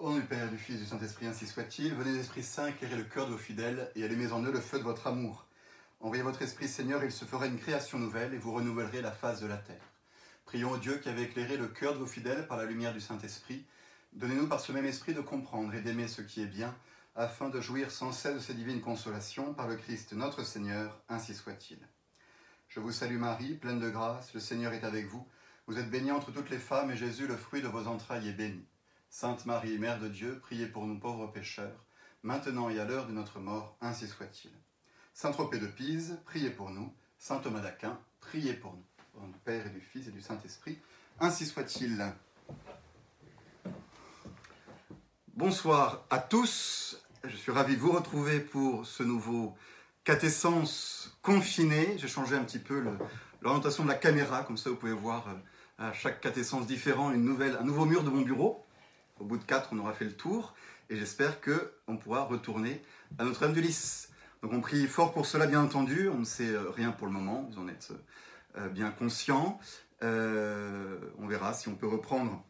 Au nom Père du Fils du Saint-Esprit, ainsi soit-il. Venez, Esprit Saint, éclairer le cœur de vos fidèles et allumez en eux le feu de votre amour. Envoyez votre Esprit, Seigneur, il se fera une création nouvelle et vous renouvellerez la face de la terre. Prions au Dieu qui avait éclairé le cœur de vos fidèles par la lumière du Saint-Esprit. Donnez-nous par ce même Esprit de comprendre et d'aimer ce qui est bien, afin de jouir sans cesse de ces divines consolations par le Christ notre Seigneur, ainsi soit-il. Je vous salue Marie, pleine de grâce, le Seigneur est avec vous. Vous êtes bénie entre toutes les femmes, et Jésus, le fruit de vos entrailles, est béni. Sainte Marie, Mère de Dieu, priez pour nous pauvres pécheurs, maintenant et à l'heure de notre mort, ainsi soit-il. Saint Tropez de Pise, priez pour nous. Saint Thomas d'Aquin, priez pour nous. Au nom du Père et du Fils et du Saint-Esprit, ainsi soit-il. Bonsoir à tous. Je suis ravi de vous retrouver pour ce nouveau catessence confiné. J'ai changé un petit peu l'orientation de la caméra, comme ça vous pouvez voir euh, à chaque catessence différent une nouvelle, un nouveau mur de mon bureau. Au bout de quatre, on aura fait le tour et j'espère qu'on pourra retourner à Notre-Dame du Lys. Donc on prie fort pour cela, bien entendu. On ne sait euh, rien pour le moment, vous en êtes euh, bien conscients. Euh, on verra si on peut reprendre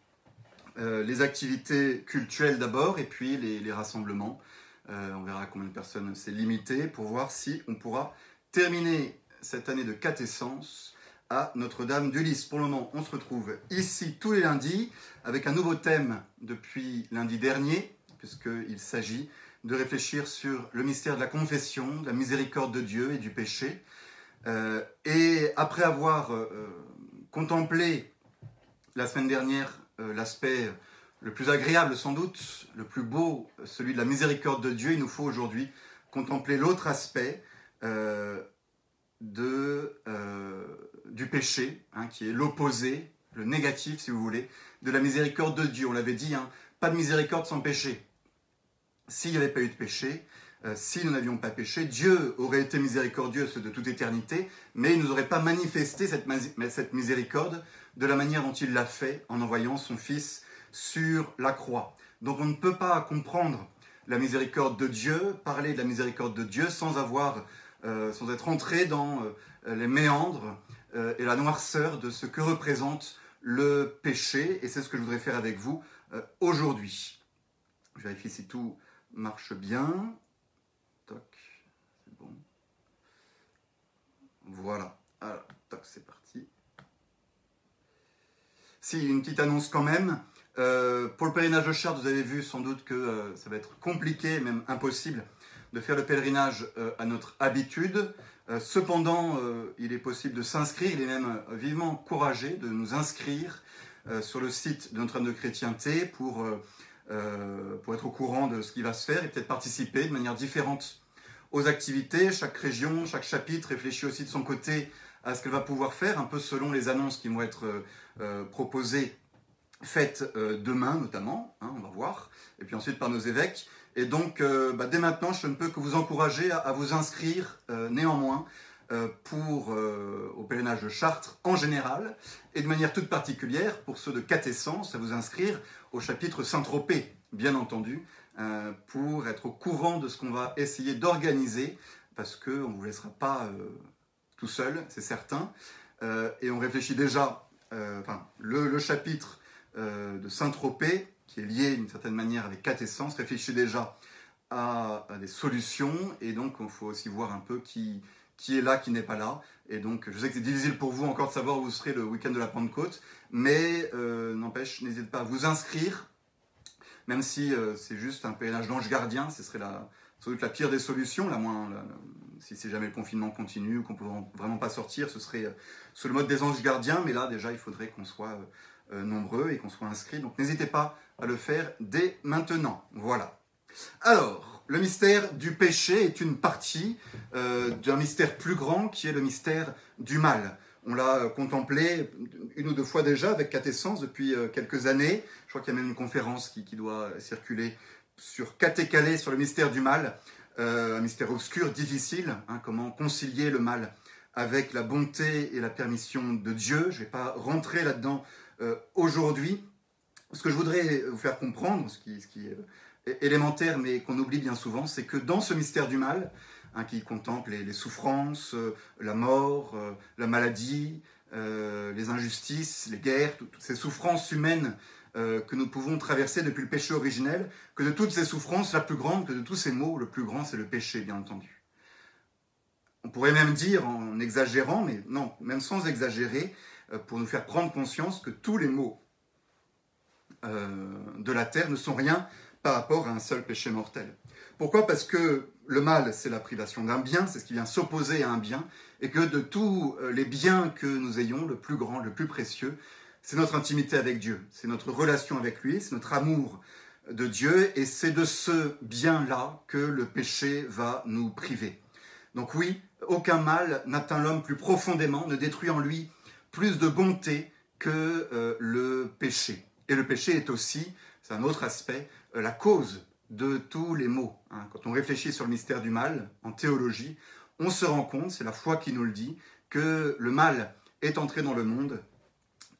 les activités culturelles d'abord et puis les, rassemblements. on verra combien de personnes c'est limité pour voir si on pourra terminer cette année de catessence à Notre-Dame du Lys. Pour le moment, on se retrouve ici tous les lundis avec un nouveau thème depuis lundi dernier, puisqu'il s'agit de réfléchir sur le mystère de la confession, de la miséricorde de Dieu et du péché. Euh, et après avoir euh, contemplé la semaine dernière euh, l'aspect le plus agréable sans doute, le plus beau, celui de la miséricorde de Dieu, il nous faut aujourd'hui contempler l'autre aspect de, du péché, hein, qui est l'opposé, le négatif si vous voulez, de la miséricorde de Dieu. On l'avait dit, hein, pas de miséricorde sans péché. S'il n'y avait pas eu de péché, euh, si nous n'avions pas péché, Dieu aurait été miséricordieux de toute éternité, mais il ne nous aurait pas manifesté cette, miséricorde de la manière dont il l'a fait en envoyant son Fils sur la croix. Donc on ne peut pas comprendre la miséricorde de Dieu, parler de la miséricorde de Dieu sans avoir, euh, sans être entré dans euh, les méandres et la noirceur de ce que représente le péché, et c'est ce que je voudrais faire avec vous aujourd'hui. Je vérifie si tout marche bien. Voilà. Alors, toc, c'est parti. Si, une petite annonce quand même. Euh, pour le pèlerinage de Chartres, vous avez vu sans doute que euh, ça va être compliqué, même impossible, de faire le pèlerinage euh, à notre habitude. cependant, il est possible de s'inscrire, il est même vivement encouragé de nous inscrire sur le site de Notre-Dame de Chrétienté pour euh, pour être au courant de ce qui va se faire et peut-être participer de manière différente aux activités. Chaque région, chaque chapitre réfléchit aussi de son côté à ce qu'elle va pouvoir faire, un peu selon les annonces qui vont être euh, euh, proposées, faites demain notamment, hein, on va voir, et puis ensuite par nos évêques. Et donc, bah, dès maintenant, je ne peux que vous encourager à vous inscrire néanmoins pour, au pèlerinage de Chartres en général, et de manière toute particulière, pour ceux de Catessence, à vous inscrire au chapitre Saint-Tropez, bien entendu, euh, pour être au courant de ce qu'on va essayer d'organiser, parce qu'on ne vous laissera pas euh, tout seul, c'est certain. Euh, et on réfléchit déjà, enfin, le, chapitre de Saint-Tropez, qui est lié d'une certaine manière avec Catessence, réfléchit déjà à, des solutions, et donc il faut aussi voir un peu qui, qui est là, qui n'est pas là. Et donc, je sais que c'est difficile pour vous encore de savoir où vous serez le week-end de la Pentecôte, mais euh, n'empêche, n'hésitez pas à vous inscrire, même si euh, c'est juste un pèlerinage d'ange gardien, ce serait sans doute la pire des solutions, la moins, si c'est jamais le confinement continue qu'on ne peut vraiment pas sortir, ce serait euh, sous le mode des anges gardiens, mais là déjà il faudrait qu'on soit nombreux et qu'on soit inscrit, donc n'hésitez pas à le faire dès maintenant. Voilà. Alors, le mystère du péché est une partie euh, d'un mystère plus grand qui est le mystère du mal. On l'a contemplé une ou deux fois déjà avec Catessence depuis euh, quelques années. Je crois qu'il y a même une conférence qui, doit circuler sur Catécalé sur le mystère du mal, euh, un mystère obscur, difficile, hein, comment concilier le mal avec la bonté et la permission de Dieu. Je ne vais pas rentrer là-dedans aujourd'hui. Ce que je voudrais vous faire comprendre, ce qui, qui élémentaire, mais qu'on oublie bien souvent, c'est que dans ce mystère du mal, hein, qui contemple les, souffrances, euh, la mort, euh, la maladie, euh, les injustices, les guerres, toutes ces souffrances humaines euh, que nous pouvons traverser depuis le péché originel, que de toutes ces souffrances, la plus grande, que de tous ces maux, le plus grand, c'est le péché, bien entendu. On pourrait même dire, en exagérant, mais non, même sans exagérer, euh, pour nous faire prendre conscience que tous les maux euh, de la terre ne sont rien par rapport à un seul péché mortel. Pourquoi? Parce que le mal, c'est la privation d'un bien, c'est ce qui vient s'opposer à un bien, et que de tous les biens que nous ayons, le plus grand, le plus précieux, c'est notre intimité avec Dieu, c'est notre relation avec lui, c'est notre amour de Dieu, et c'est de ce bien-là que le péché va nous priver. Donc oui, aucun mal n'atteint l'homme plus profondément, ne détruit en lui plus de bonté que euh, le péché. Et le péché est aussi, c'est un autre aspect, euh, la cause de tous les maux. Hein. Quand on réfléchit sur le mystère du mal en théologie, on se rend compte, c'est la foi qui nous le dit, que le mal est entré dans le monde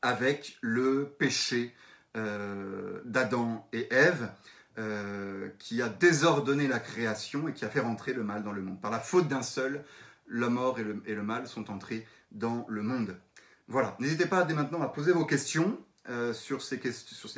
avec le péché euh, d'Adam et Ève, qui a désordonné la création et qui a fait rentrer le mal dans le monde. Par la faute d'un seul, la mort et le, mal sont entrés dans le monde. Voilà, n'hésitez pas dès maintenant à poser vos questions euh, sur, ces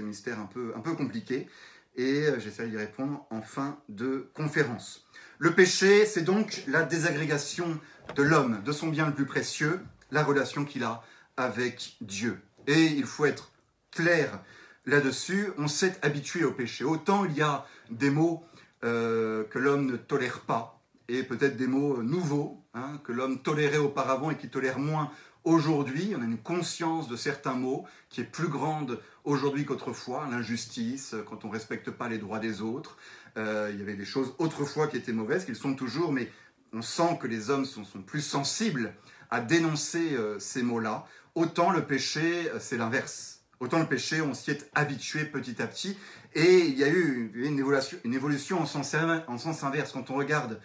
mystères un peu, compliqués et j'essaierai d'y répondre en fin de conférence. Le péché, c'est donc la désagrégation de l'homme, de son bien le plus précieux, la relation qu'il a avec Dieu. Et il faut être clair là-dessus, on s'est habitué au péché. Autant il y a des mots euh, que l'homme ne tolère pas, et peut-être des mots nouveaux hein, que l'homme tolérait auparavant et qui tolère moins aujourd'hui. On a une conscience de certains mots qui est plus grande aujourd'hui qu'autrefois. L'injustice, quand on ne respecte pas les droits des autres. Euh, il y avait des choses autrefois qui étaient mauvaises, qu'ils sont toujours, mais on sent que les hommes sont, plus sensibles à dénoncer euh, ces mots-là. Autant le péché, euh, c'est l'inverse. Autant le péché, on s'y est habitué petit à petit. Et il y a eu une évolution, une évolution en, sens, en, sens, inverse. Quand on regarde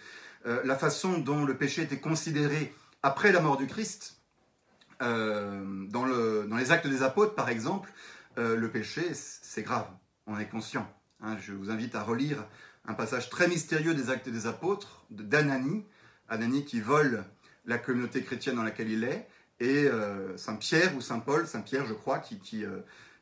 euh, la façon dont le péché était considéré après la mort du Christ, euh, dans, le, dans, les actes des apôtres, par exemple, le péché, c'est grave. On est conscient. Hein. je vous invite à relire un passage très mystérieux des actes des apôtres, d'Anani. Anani qui vole la communauté chrétienne dans laquelle il est et euh, Saint Pierre ou Saint Paul, Saint Pierre je crois, qui, euh,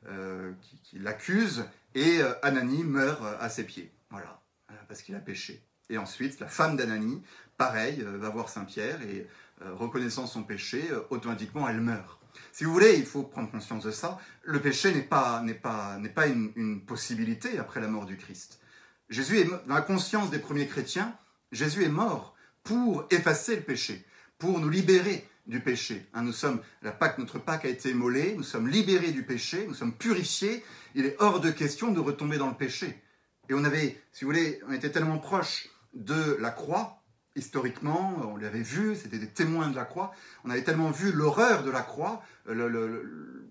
euh, l'accuse, et Anani meurt à ses pieds, voilà, parce qu'il a péché. Et ensuite, la femme d'Anani, pareil, va voir Saint Pierre, et reconnaissant son péché, automatiquement elle meurt. Si vous voulez, il faut prendre conscience de ça, le péché n'est pas, n'est pas, n'est pas une, possibilité après la mort du Christ. Jésus dans la conscience des premiers chrétiens, Jésus est mort pour effacer le péché, pour nous libérer du péché. Hein, nous sommes, la Pâque, notre Pâque a été émolée, nous sommes libérés du péché, nous sommes purifiés. Il est hors de question de retomber dans le péché. Et on avait, si vous voulez, on était tellement proche de la croix, historiquement, on l'avait vu, c'était des témoins de la croix, on avait tellement vu l'horreur de la croix,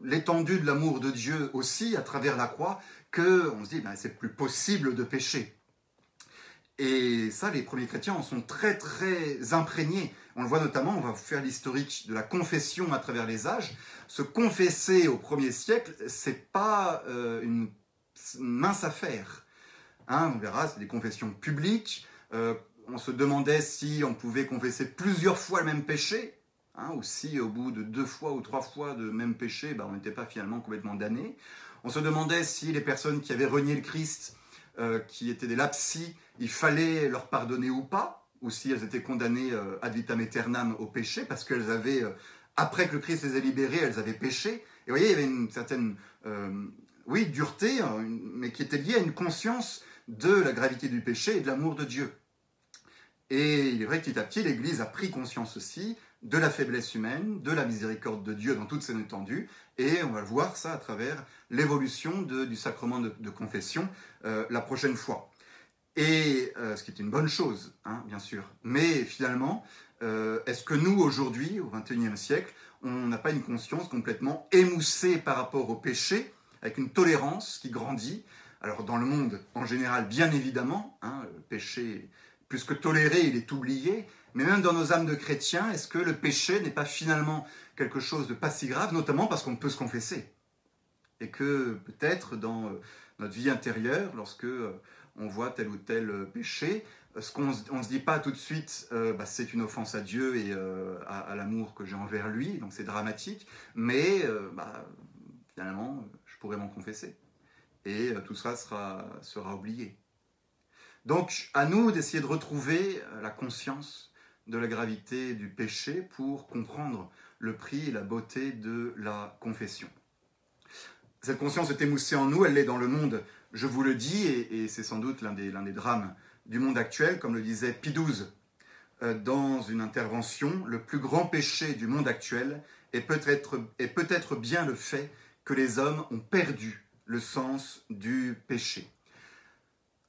l'étendue de l'amour de Dieu aussi à travers la croix, que on se dit, ben, c'est plus possible de pécher. Et ça, les premiers chrétiens en sont très très imprégnés. On le voit notamment, on va faire l'historique de la confession à travers les âges. Se confesser au premier siècle, c'est pas euh, une mince affaire. Hein, on verra, c'est des confessions publiques. Euh, on se demandait si on pouvait confesser plusieurs fois le même péché, hein, ou si au bout de deux fois ou trois fois de même péché, bah, on n'était pas finalement complètement damné. On se demandait si les personnes qui avaient renié le Christ, euh, qui étaient des lapsis, il fallait leur pardonner ou pas ou si elles étaient condamnées euh, ad vitam aeternam au péché, parce qu'elles avaient, euh, après que le Christ les ait libérées, elles avaient péché. Et vous voyez, il y avait une certaine, oui, dureté, hein, mais qui était liée à une conscience de la gravité du péché et de l'amour de Dieu. Et il est vrai que petit à petit, l'Église a pris conscience aussi de la faiblesse humaine, de la miséricorde de Dieu dans toute son étendue, et on va voir ça à travers l'évolution du sacrement de, confession la prochaine fois. Et euh, ce qui est une bonne chose, hein, bien sûr. Mais finalement, euh, est-ce que nous, aujourd'hui, au XXIe siècle, on n'a pas une conscience complètement émoussée par rapport au péché, avec une tolérance qui grandit? Alors dans le monde en général, bien évidemment, hein, le péché, plus que toléré, il est oublié. Mais même dans nos âmes de chrétiens, est-ce que le péché n'est pas finalement quelque chose de pas si grave, notamment parce qu'on peut se confesser Et que peut-être dans euh, notre vie intérieure, lorsque on voit tel ou tel euh, péché, euh, ce qu'on ne se dit pas tout de suite, euh, bah, c'est une offense à Dieu et à, l'amour que j'ai envers lui, donc c'est dramatique, mais bah, finalement, je pourrais m'en confesser. et euh, tout ça sera oublié. Donc à nous d'essayer de retrouver euh, la conscience de la gravité du péché pour comprendre le prix et la beauté de la confession. Cette conscience est émoussée en nous, elle l'est dans le monde, je vous le dis, et, c'est sans doute l'un des, drames du monde actuel, comme le disait XII euh, dans une intervention, le plus grand péché du monde actuel est peut-être peut bien le fait que les hommes ont perdu le sens du péché.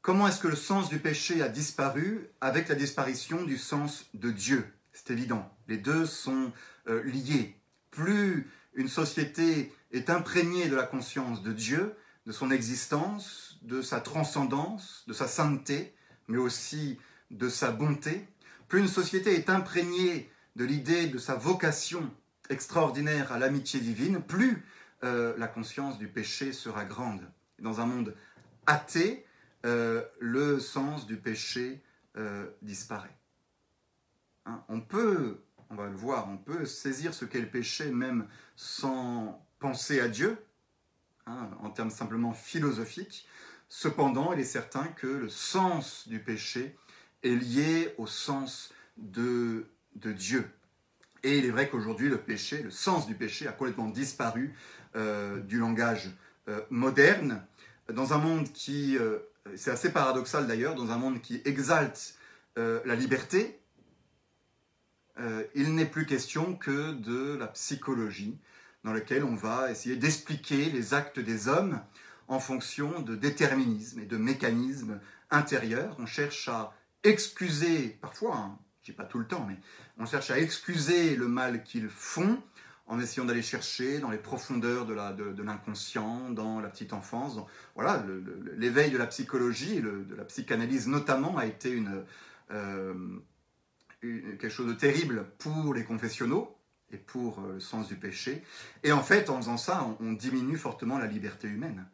Comment est-ce que le sens du péché a disparu avec la disparition du sens de Dieu? C'est évident, les deux sont euh, liés. Plus une société est imprégnée de la conscience de Dieu, de son existence, de sa transcendance, de sa sainteté, mais aussi de sa bonté, plus une société est imprégnée de l'idée de sa vocation extraordinaire à l'amitié divine, plus euh, la conscience du péché sera grande. Dans un monde athée, euh, le sens du péché euh, disparaît. Hein, on peut, on va le voir, on peut saisir ce qu'est le péché même sans penser à Dieu, hein, en termes simplement philosophiques. Cependant, il est certain que le sens du péché est lié au sens de, de Dieu. Et il est vrai qu'aujourd'hui, le péché, le sens du péché a complètement disparu euh, du langage moderne. Dans un monde qui c'est assez paradoxal d'ailleurs, dans un monde qui exalte euh, la liberté, euh, il n'est plus question que de la psychologie, dans laquelle on va essayer d'expliquer les actes des hommes en fonction de déterminismes et de mécanismes intérieurs. On cherche à excuser, parfois, hein, je dis pas tout le temps, mais on cherche à excuser le mal qu'ils font en essayant d'aller chercher dans les profondeurs de, l'inconscient, dans la petite enfance. voilà, l'éveil de la psychologie, de la psychanalyse notamment, a été euh, quelque chose de terrible pour les confessionnaux et pour euh, le sens du péché. Et en fait, en faisant ça, on, diminue fortement la liberté humaine.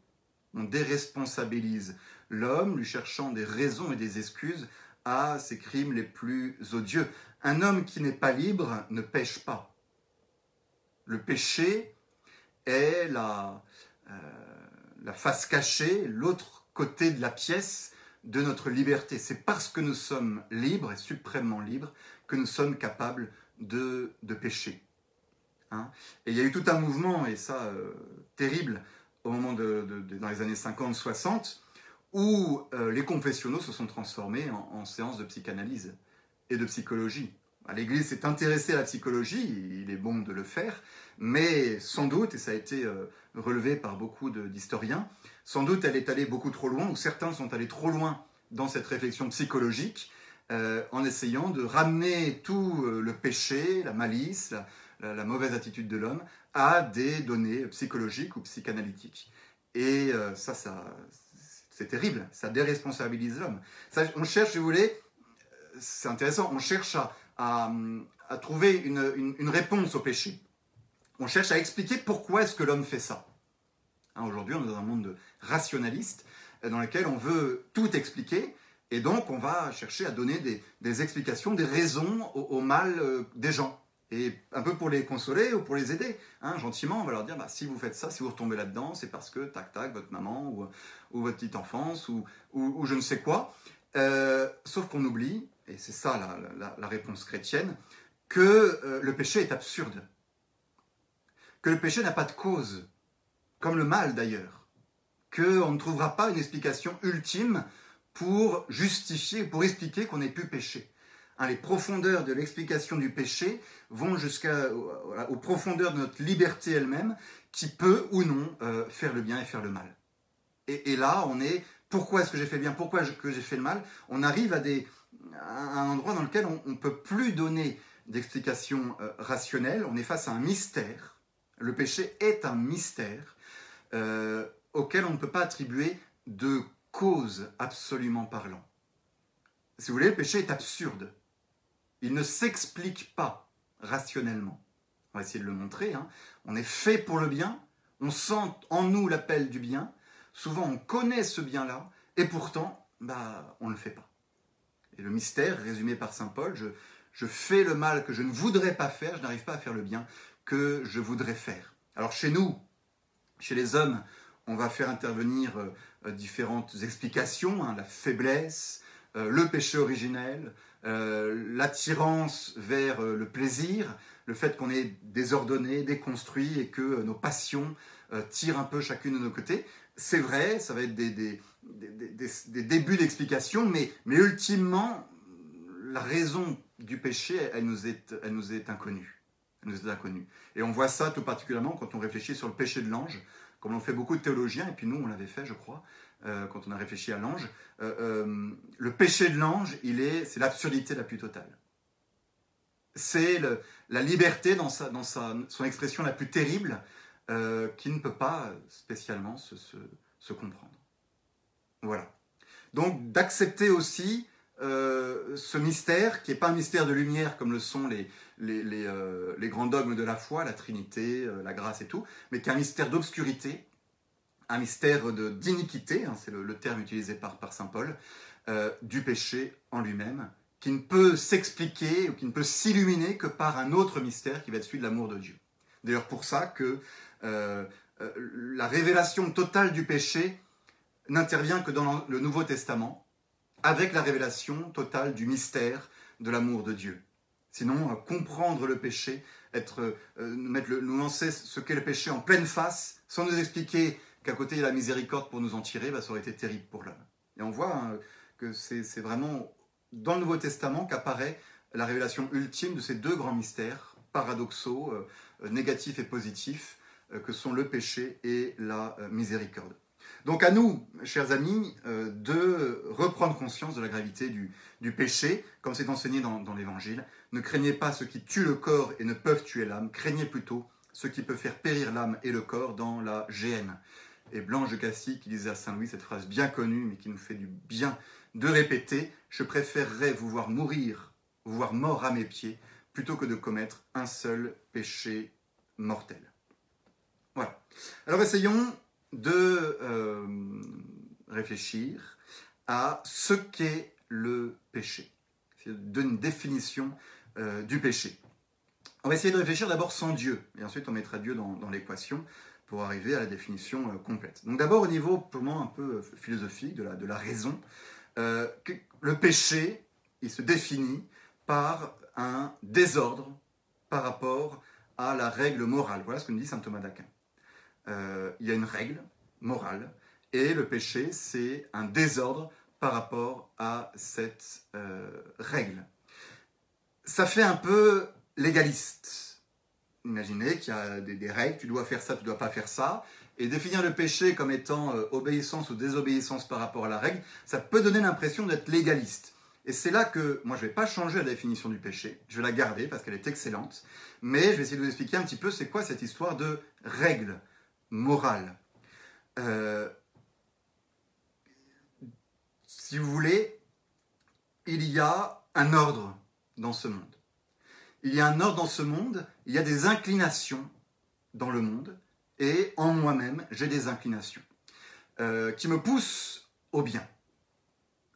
On déresponsabilise l'homme, lui cherchant des raisons et des excuses à ses crimes les plus odieux. Un homme qui n'est pas libre ne pêche pas. Le péché est la, euh, la face cachée, l'autre côté de la pièce de notre liberté. C'est parce que nous sommes libres et suprêmement libres que nous sommes capables de, pécher. Hein. et il y a eu tout un mouvement, et ça, euh, terrible, au moment de, dans les années 50-60, où euh, les confessionnaux se sont transformés en séances de psychanalyse et de psychologie. L'Église s'est intéressée à la psychologie, il est bon de le faire, mais sans doute, et ça a été euh, relevé par beaucoup d'historiens, sans doute elle est allée beaucoup trop loin, ou certains sont allés trop loin dans cette réflexion psychologique, euh, en essayant de ramener tout euh, le péché, la malice, la, mauvaise attitude de l'homme, à des données psychologiques ou psychanalytiques. Et ça, ça c'est terrible, ça déresponsabilise l'homme. On cherche, si vous voulez, c'est intéressant, on cherche à, à, trouver une, réponse au péché. On cherche à expliquer pourquoi est-ce que l'homme fait ça. Hein, aujourd'hui, on est dans un monde rationaliste euh, dans lequel on veut tout expliquer et donc on va chercher à donner des, explications, des raisons au, mal euh, des gens. Et un peu pour les consoler ou pour les aider. Hein, gentiment, on va leur dire bah, si vous faites ça, si vous retombez là-dedans, c'est parce que tac tac, votre maman ou, votre petite enfance ou, je ne sais quoi. Euh, sauf qu'on oublie et c'est ça la, réponse chrétienne, que euh, le péché est absurde, que le péché n'a pas de cause, comme le mal d'ailleurs, qu'on ne trouvera pas une explication ultime pour justifier, pour expliquer qu'on ait pu pécher. Hein, les profondeurs de l'explication du péché vont jusqu'aux profondeurs de notre liberté elle-même, qui peut ou non euh, faire le bien et faire le mal. Et, et là, on est, pourquoi est-ce que j'ai fait le bien, pourquoi que j'ai fait le mal? On arrive à des, un endroit dans lequel on ne peut plus donner d'explication euh, rationnelle, on est face à un mystère. Le péché est un mystère euh, auquel on ne peut pas attribuer de cause absolument parlant. Si vous voulez, le péché est absurde. Il ne s'explique pas rationnellement. On va essayer de le montrer. Hein. On est fait pour le bien, on sent en nous l'appel du bien, souvent on connaît ce bien-là, et pourtant, bah, on ne le fait pas. Et le mystère, résumé par Saint Paul, je, fais le mal que je ne voudrais pas faire, je n'arrive pas à faire le bien que je voudrais faire. Alors chez nous, chez les hommes, on va faire intervenir différentes explications, hein, la faiblesse, le péché originel, l'attirance vers le plaisir, le fait qu'on est désordonné, déconstruit et que nos passions tirent un peu chacune de nos côtés. C'est vrai, ça va être des, des, débuts d'explication, mais, mais ultimement, la raison du péché, elle nous est, elle nous est inconnue. Elle nous est inconnue. Et on voit ça tout particulièrement quand on réfléchit sur le péché de l'ange, comme l'ont fait beaucoup de théologiens, et puis nous, on l'avait fait, je crois, euh, quand on a réfléchi à l'ange. Euh, euh, le péché de l'ange, est, c'est l'absurdité la plus totale. C'est la liberté dans, sa, dans sa, son expression la plus terrible, qui ne peut pas spécialement se, se comprendre. Voilà. Donc d'accepter aussi euh, ce mystère, qui n'est pas un mystère de lumière comme le sont les, les, euh, grands dogmes de la foi, la Trinité, euh, la grâce et tout, mais qui est un mystère d'obscurité, un mystère d'iniquité, hein, c'est le, le, terme utilisé par, par Saint Paul, du péché en lui-même, qui ne peut s'expliquer ou qui ne peut s'illuminer que par un autre mystère qui va être celui de l'amour de Dieu. D'ailleurs pour ça que la révélation totale du péché n'intervient que dans le Nouveau Testament, avec la révélation totale du mystère de l'amour de Dieu. Sinon, euh, comprendre le péché, être, euh, mettre le, nous lancer ce qu'est le péché en pleine face, sans nous expliquer qu'à côté il y a la miséricorde pour nous en tirer, bah, ça aurait été terrible pour l'homme. Et on voit hein, que c'est vraiment dans le Nouveau Testament qu'apparaît la révélation ultime de ces deux grands mystères paradoxaux, euh, négatifs et positifs, que sont le péché et la miséricorde. Donc à nous, chers amis, euh, de reprendre conscience de la gravité du, péché, comme c'est enseigné dans, l'Évangile. Ne craignez pas ceux qui tuent le corps et ne peuvent tuer l'âme, craignez plutôt ceux qui peuvent faire périr l'âme et le corps dans la géhenne. Et Blanche de Cassis qui disait à Saint Louis cette phrase bien connue, mais qui nous fait du bien de répéter, je préférerais vous voir mourir, voir mort à mes pieds, plutôt que de commettre un seul péché mortel. Voilà. Alors essayons de euh, réfléchir à ce qu'est le péché, d'une définition euh, du péché. On va essayer de réfléchir d'abord sans Dieu, et ensuite on mettra Dieu dans, l'équation pour arriver à la définition euh, complète. Donc d'abord au niveau purement un peu philosophique de la, de la raison, le péché, il se définit par un désordre par rapport à la règle morale. Voilà ce que nous dit saint Thomas d'Aquin. Euh, il y a une règle morale, et le péché, c'est un désordre par rapport à cette euh, règle. Ça fait un peu légaliste. Imaginez qu'il y a des, règles, tu dois faire ça, tu ne dois pas faire ça, et définir le péché comme étant euh, obéissance ou désobéissance par rapport à la règle, ça peut donner l'impression d'être légaliste. Et c'est là que moi je ne vais pas changer la définition du péché, je vais la garder parce qu'elle est excellente, mais je vais essayer de vous expliquer un petit peu c'est quoi cette histoire de règle morale. Euh, si vous voulez, il y a un ordre dans ce monde. Il y a un ordre dans ce monde, il y a des inclinations dans le monde, et en moi-même, j'ai des inclinations euh, qui me poussent au bien.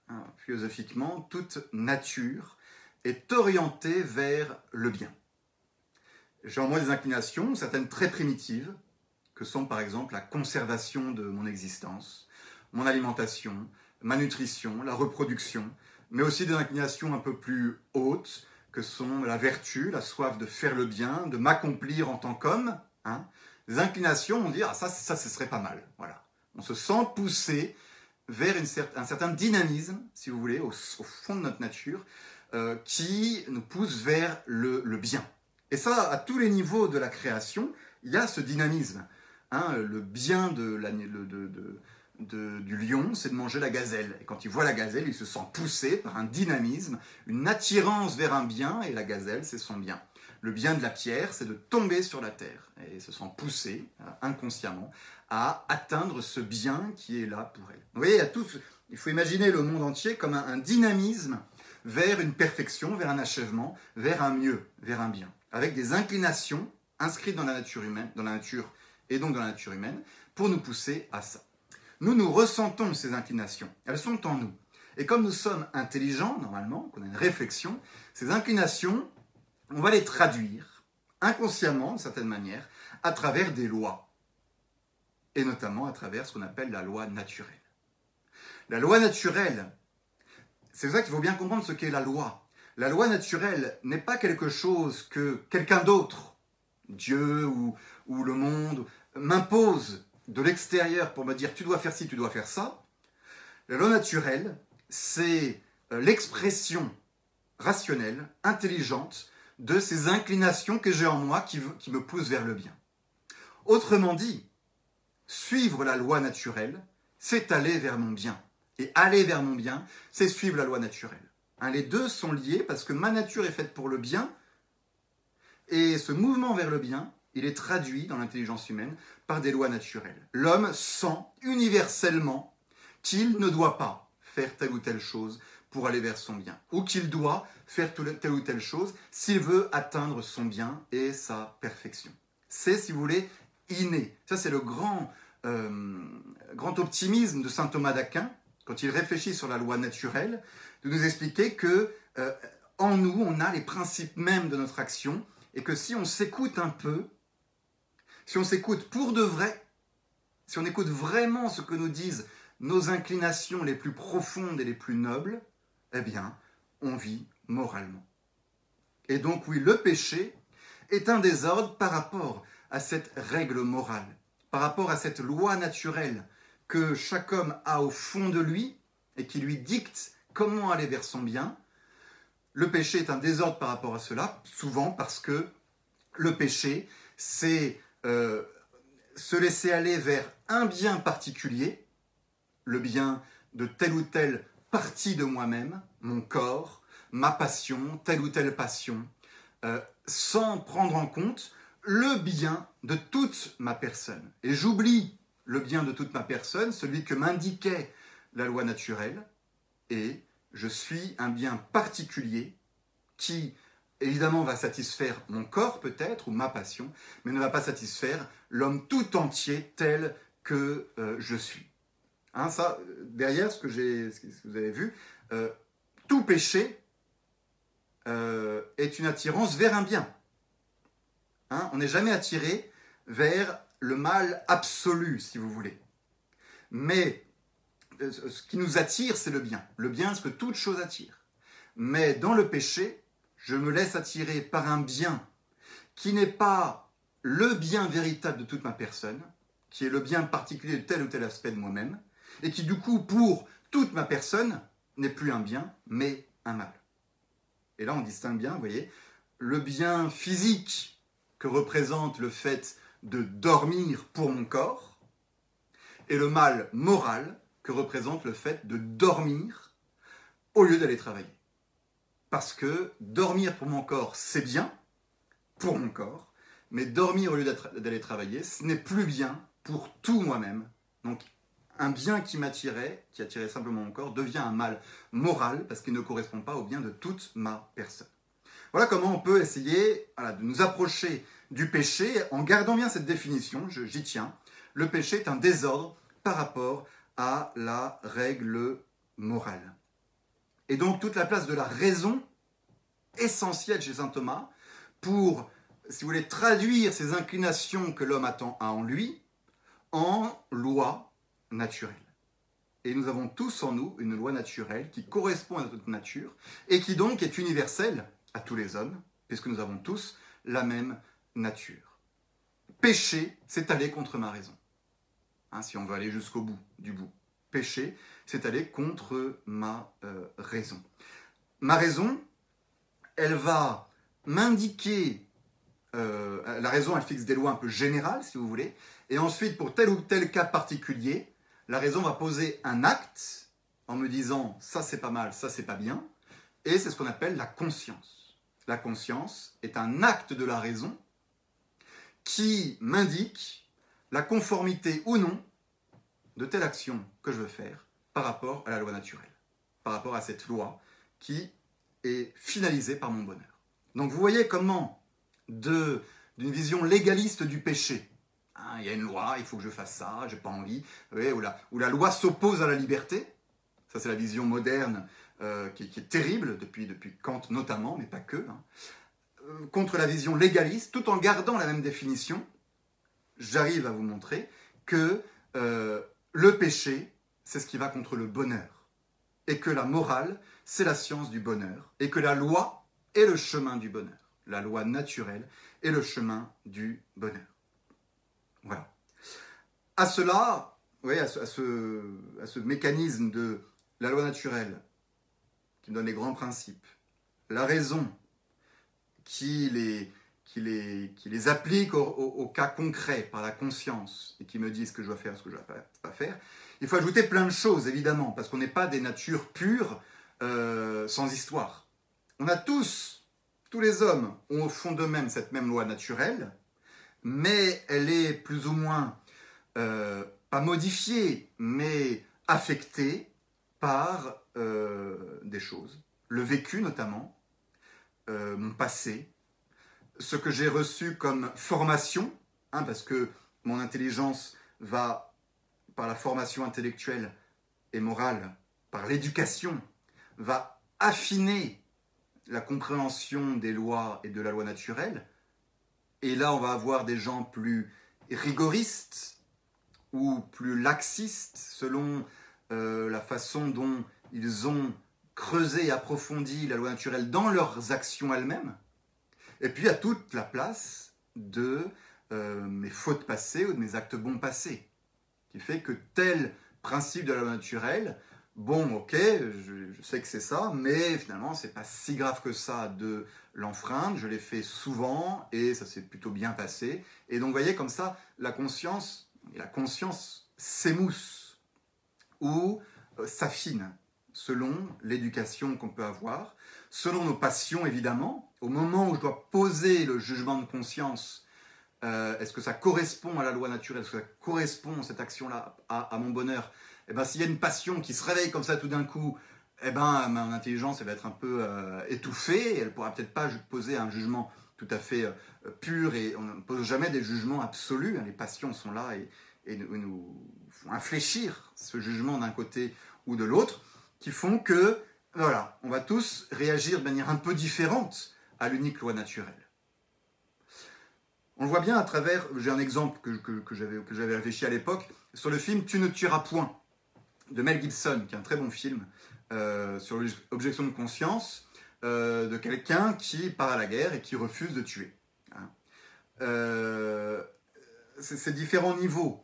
Hein, philosophiquement, toute nature est orientée vers le bien. J'ai en moi des inclinations, certaines très primitives, que sont par exemple la conservation de mon existence, mon alimentation, ma nutrition, la reproduction, mais aussi des inclinations un peu plus hautes, que sont la vertu, la soif de faire le bien, de m'accomplir en tant qu'homme. Hein. Des inclinations, on dit, ah ça, ça, ce serait pas mal. Voilà. On se sent poussé vers une un certain dynamisme, si vous voulez, au, fond de notre nature, euh, qui nous pousse vers le bien. Et ça, à tous les niveaux de la création, il y a ce dynamisme. Hein, le bien de, du lion, c'est de manger la gazelle. Et quand il voit la gazelle, il se sent poussé par un dynamisme, une attirance vers un bien, et la gazelle, c'est son bien. Le bien de la pierre, c'est de tomber sur la terre et se sent poussé euh, inconsciemment à atteindre ce bien qui est là pour elle. Vous voyez, il, faut imaginer le monde entier comme un, dynamisme vers une perfection, vers un achèvement, vers un mieux, vers un bien, avec des inclinations inscrites dans la nature humaine, dans la nature et donc dans la nature humaine, pour nous pousser à ça. Nous, nous ressentons ces inclinations. Elles sont en nous. Et comme nous sommes intelligents, normalement, qu'on a une réflexion, ces inclinations, on va les traduire inconsciemment, d'une certaine manière, à travers des lois. et notamment à travers ce qu'on appelle la loi naturelle. La loi naturelle, c'est ça qu'il faut bien comprendre ce qu'est la loi. La loi naturelle n'est pas quelque chose que quelqu'un d'autre, Dieu ou, ou le monde, m'impose de l'extérieur pour me dire tu dois faire ci, tu dois faire ça. La loi naturelle, c'est euh, l'expression rationnelle, intelligente, de ces inclinations que j'ai en moi qui, qui me poussent vers le bien. Autrement dit, suivre la loi naturelle, c'est aller vers mon bien. Et aller vers mon bien, c'est suivre la loi naturelle. Hein, les deux sont liés parce que ma nature est faite pour le bien, et ce mouvement vers le bien, il est traduit dans l'intelligence humaine par des lois naturelles. L'homme sent universellement qu'il ne doit pas faire telle ou telle chose pour aller vers son bien, ou qu'il doit faire telle ou telle chose s'il veut atteindre son bien et sa perfection. C'est, si vous voulez, inné. Ça, c'est le grand, euh, grand optimisme de saint Thomas d'Aquin, quand il réfléchit sur la loi naturelle, de nous expliquer que euh, en nous, on a les principes mêmes de notre action, et que si on s'écoute un peu, si on s'écoute pour de vrai, si on écoute vraiment ce que nous disent nos inclinations les plus profondes et les plus nobles, eh bien, on vit moralement. Et donc oui, le péché est un désordre par rapport à cette règle morale, par rapport à cette loi naturelle que chaque homme a au fond de lui et qui lui dicte comment aller vers son bien. Le péché est un désordre par rapport à cela, souvent parce que le péché, c'est euh, se laisser aller vers un bien particulier, le bien de telle ou telle partie de moi-même, mon corps, ma passion, telle ou telle passion, euh, sans prendre en compte le bien de toute ma personne. Et j'oublie le bien de toute ma personne, celui que m'indiquait la loi naturelle, et je suis un bien particulier qui, évidemment, va satisfaire mon corps peut-être, ou ma passion, mais ne va pas satisfaire l'homme tout entier tel que euh, je suis. Hein, ça, derrière ce que, ce que vous avez vu, euh, tout péché euh, est une attirance vers un bien. Hein, on n'est jamais attiré vers le mal absolu, si vous voulez. Mais euh, ce qui nous attire, c'est le bien. Le bien, ce que toute chose attire. Mais dans le péché, je me laisse attirer par un bien qui n'est pas le bien véritable de toute ma personne, qui est le bien particulier de tel ou tel aspect de moi-même, et qui du coup, pour toute ma personne, n'est plus un bien, mais un mal. Et là, on distingue bien, vous voyez, le bien physique que représente le fait de dormir pour mon corps, et le mal moral que représente le fait de dormir au lieu d'aller travailler. Parce que dormir pour mon corps, c'est bien, pour mon corps, mais dormir au lieu d'aller travailler, ce n'est plus bien pour tout moi-même. Donc un bien qui m'attirait, qui attirait simplement mon corps, devient un mal moral parce qu'il ne correspond pas au bien de toute ma personne. Voilà comment on peut essayer de nous approcher du péché en gardant bien cette définition, j'y tiens. Le péché est un désordre par rapport à la règle morale. Et donc toute la place de la raison essentielle chez saint Thomas pour, si vous voulez, traduire ces inclinations que l'homme attend en lui en loi naturelle. Et nous avons tous en nous une loi naturelle qui correspond à notre nature et qui donc est universelle à tous les hommes, puisque nous avons tous la même nature. Pécher, c'est aller contre ma raison. Hein, si on veut aller jusqu'au bout du bout. Pécher, c'est aller contre ma euh, raison. Ma raison, elle va m'indiquer, euh, la raison, elle fixe des lois un peu générales, si vous voulez, et ensuite, pour tel ou tel cas particulier, la raison va poser un acte en me disant ça c'est pas mal, ça c'est pas bien, et c'est ce qu'on appelle la conscience. La conscience est un acte de la raison qui m'indique la conformité ou non de telle action que je veux faire par rapport à la loi naturelle, par rapport à cette loi qui est finalisée par mon bonheur. Donc vous voyez comment, d'une vision légaliste du péché, Hein, il y a une loi, il faut que je fasse ça, j'ai pas envie. où, la, la loi s'oppose à la liberté. Ça, c'est la vision moderne euh, qui, est terrible depuis, depuis Kant notamment, mais pas que. Hein. Euh, contre la vision légaliste, tout en gardant la même définition, j'arrive à vous montrer que euh, le péché, c'est ce qui va contre le bonheur, et que la morale, c'est la science du bonheur, et que la loi est le chemin du bonheur. La loi naturelle est le chemin du bonheur. Voilà. À cela, oui, à ce, mécanisme de la loi naturelle, qui donne les grands principes, la raison qui les, qui les, qui les applique au, cas concret par la conscience et qui me dit ce que je dois faire, ce que je ne dois pas faire, il faut ajouter plein de choses, évidemment, parce qu'on n'est pas des natures pures euh, sans histoire. On a tous, tous les hommes ont au fond d'eux-mêmes cette même loi naturelle, mais elle est plus ou moins, euh, pas modifiée, mais affectée par euh, des choses. Le vécu notamment, mon passé, ce que j'ai reçu comme formation, hein, parce que mon intelligence va, par la formation intellectuelle et morale, par l'éducation, va affiner la compréhension des lois et de la loi naturelle. Et là, on va avoir des gens plus rigoristes ou plus laxistes selon euh, la façon dont ils ont creusé et approfondi la loi naturelle dans leurs actions elles-mêmes. Et puis, a toute la place de euh, mes fautes passées ou de mes actes bons passés, qui fait que tel principe de la loi naturelle, bon, ok, je, sais que c'est ça, mais finalement, c'est pas si grave que ça de l'enfreindre. Je l'ai fait souvent et ça s'est plutôt bien passé. Et donc, vous voyez, comme ça, la conscience, la conscience s'émousse ou euh, s'affine selon l'éducation qu'on peut avoir, selon nos passions évidemment. Au moment où je dois poser le jugement de conscience, euh, est-ce que ça correspond à la loi naturelle, est-ce que ça correspond, cette action-là, à, mon bonheur Eh bien, s'il y a une passion qui se réveille comme ça tout d'un coup, eh ben, mon intelligence elle va être un peu euh, étouffée, elle ne pourra peut-être pas poser un jugement tout à fait euh, pur, et on ne pose jamais des jugements absolus, hein. les passions sont là et, et nous font infléchir ce jugement d'un côté ou de l'autre qui font que, voilà, on va tous réagir de manière un peu différente à l'unique loi naturelle. On le voit bien à travers, j'ai un exemple que, que, j'avais réfléchi à l'époque, sur le film Tu ne tueras point de Mel Gibson, qui est un très bon film euh, sur l'objection de conscience euh, de quelqu'un qui part à la guerre et qui refuse de tuer. Hein. Euh, c'est différents niveaux.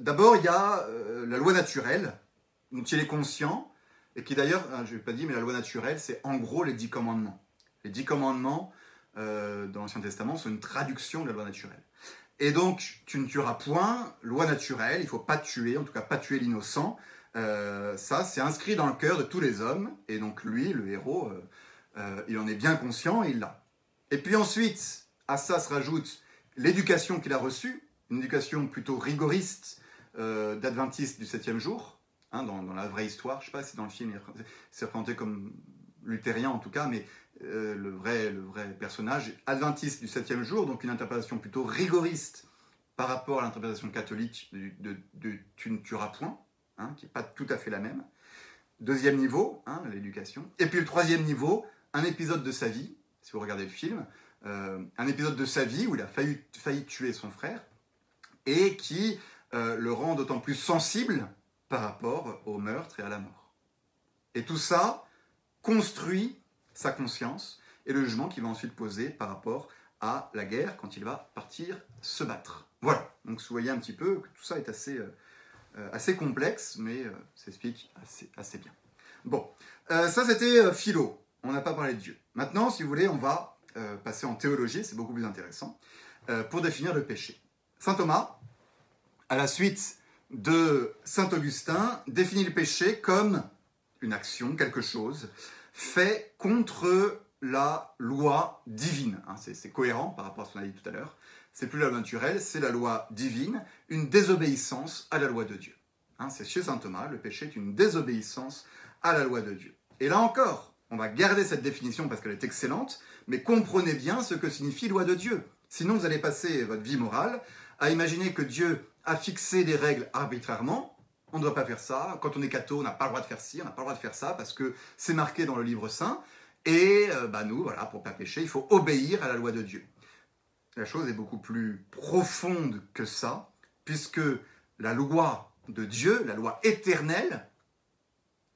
D'abord, il y a la loi naturelle, dont il est conscient, et qui d'ailleurs, hein, je ne vais pas dire, mais la loi naturelle, c'est en gros les dix commandements. Les dix commandements euh, dans l'Ancien Testament sont une traduction de la loi naturelle. Et donc, tu ne tueras point, loi naturelle, il ne faut pas tuer, en tout cas pas tuer l'innocent. Euh, ça, c'est inscrit dans le cœur de tous les hommes, et donc lui, le héros, euh, il en est bien conscient il l'a. Et puis ensuite, à ça se rajoute l'éducation qu'il a reçue, une éducation plutôt rigoriste d'adventiste du septième jour, Hein, dans, la vraie histoire. Je ne sais pas si dans le film c'est représenté comme luthérien en tout cas, mais euh, le, vrai, le vrai personnage adventiste du septième jour, donc une interprétation plutôt rigoriste par rapport à l'interprétation catholique de, tu ne tueras point, hein, qui n'est pas tout à fait la même. Deuxième niveau, hein, l'éducation. Et puis le troisième niveau, un épisode de sa vie, si vous regardez le film, euh, un épisode de sa vie où il a failli, failli tuer son frère et qui euh, le rend d'autant plus sensible par rapport au meurtre et à la mort. Et tout ça construit sa conscience et le jugement qu'il va ensuite poser par rapport à la guerre quand il va partir se battre. Voilà, donc vous voyez un petit peu que tout ça est assez, euh, euh, assez complexe, mais euh, s'explique assez, assez, bien. Bon, ça c'était philo, on n'a pas parlé de Dieu. Maintenant, si vous voulez, on va passer en théologie, c'est beaucoup plus intéressant, pour définir le péché. Saint Thomas, à la suite de Saint Augustin définit le péché comme une action, quelque chose, fait contre la loi divine. Hein, c'est cohérent par rapport à ce qu'on a dit tout à l'heure. C'est plus la loi naturelle, c'est la loi divine, une désobéissance à la loi de Dieu. Hein, c'est chez Saint Thomas, le péché est une désobéissance à la loi de Dieu. Et là encore, on va garder cette définition parce qu'elle est excellente, mais comprenez bien ce que signifie loi de Dieu. Sinon, vous allez passer votre vie morale à imaginer que Dieu à fixer des règles arbitrairement. On ne doit pas faire ça. Quand on est catho, on n'a pas le droit de faire ci, on n'a pas le droit de faire ça parce que c'est marqué dans le livre saint. Et euh, bah nous, pour pas pécher, il faut obéir à la loi de Dieu. La chose est beaucoup plus profonde que ça. puisque la loi de Dieu, la loi éternelle,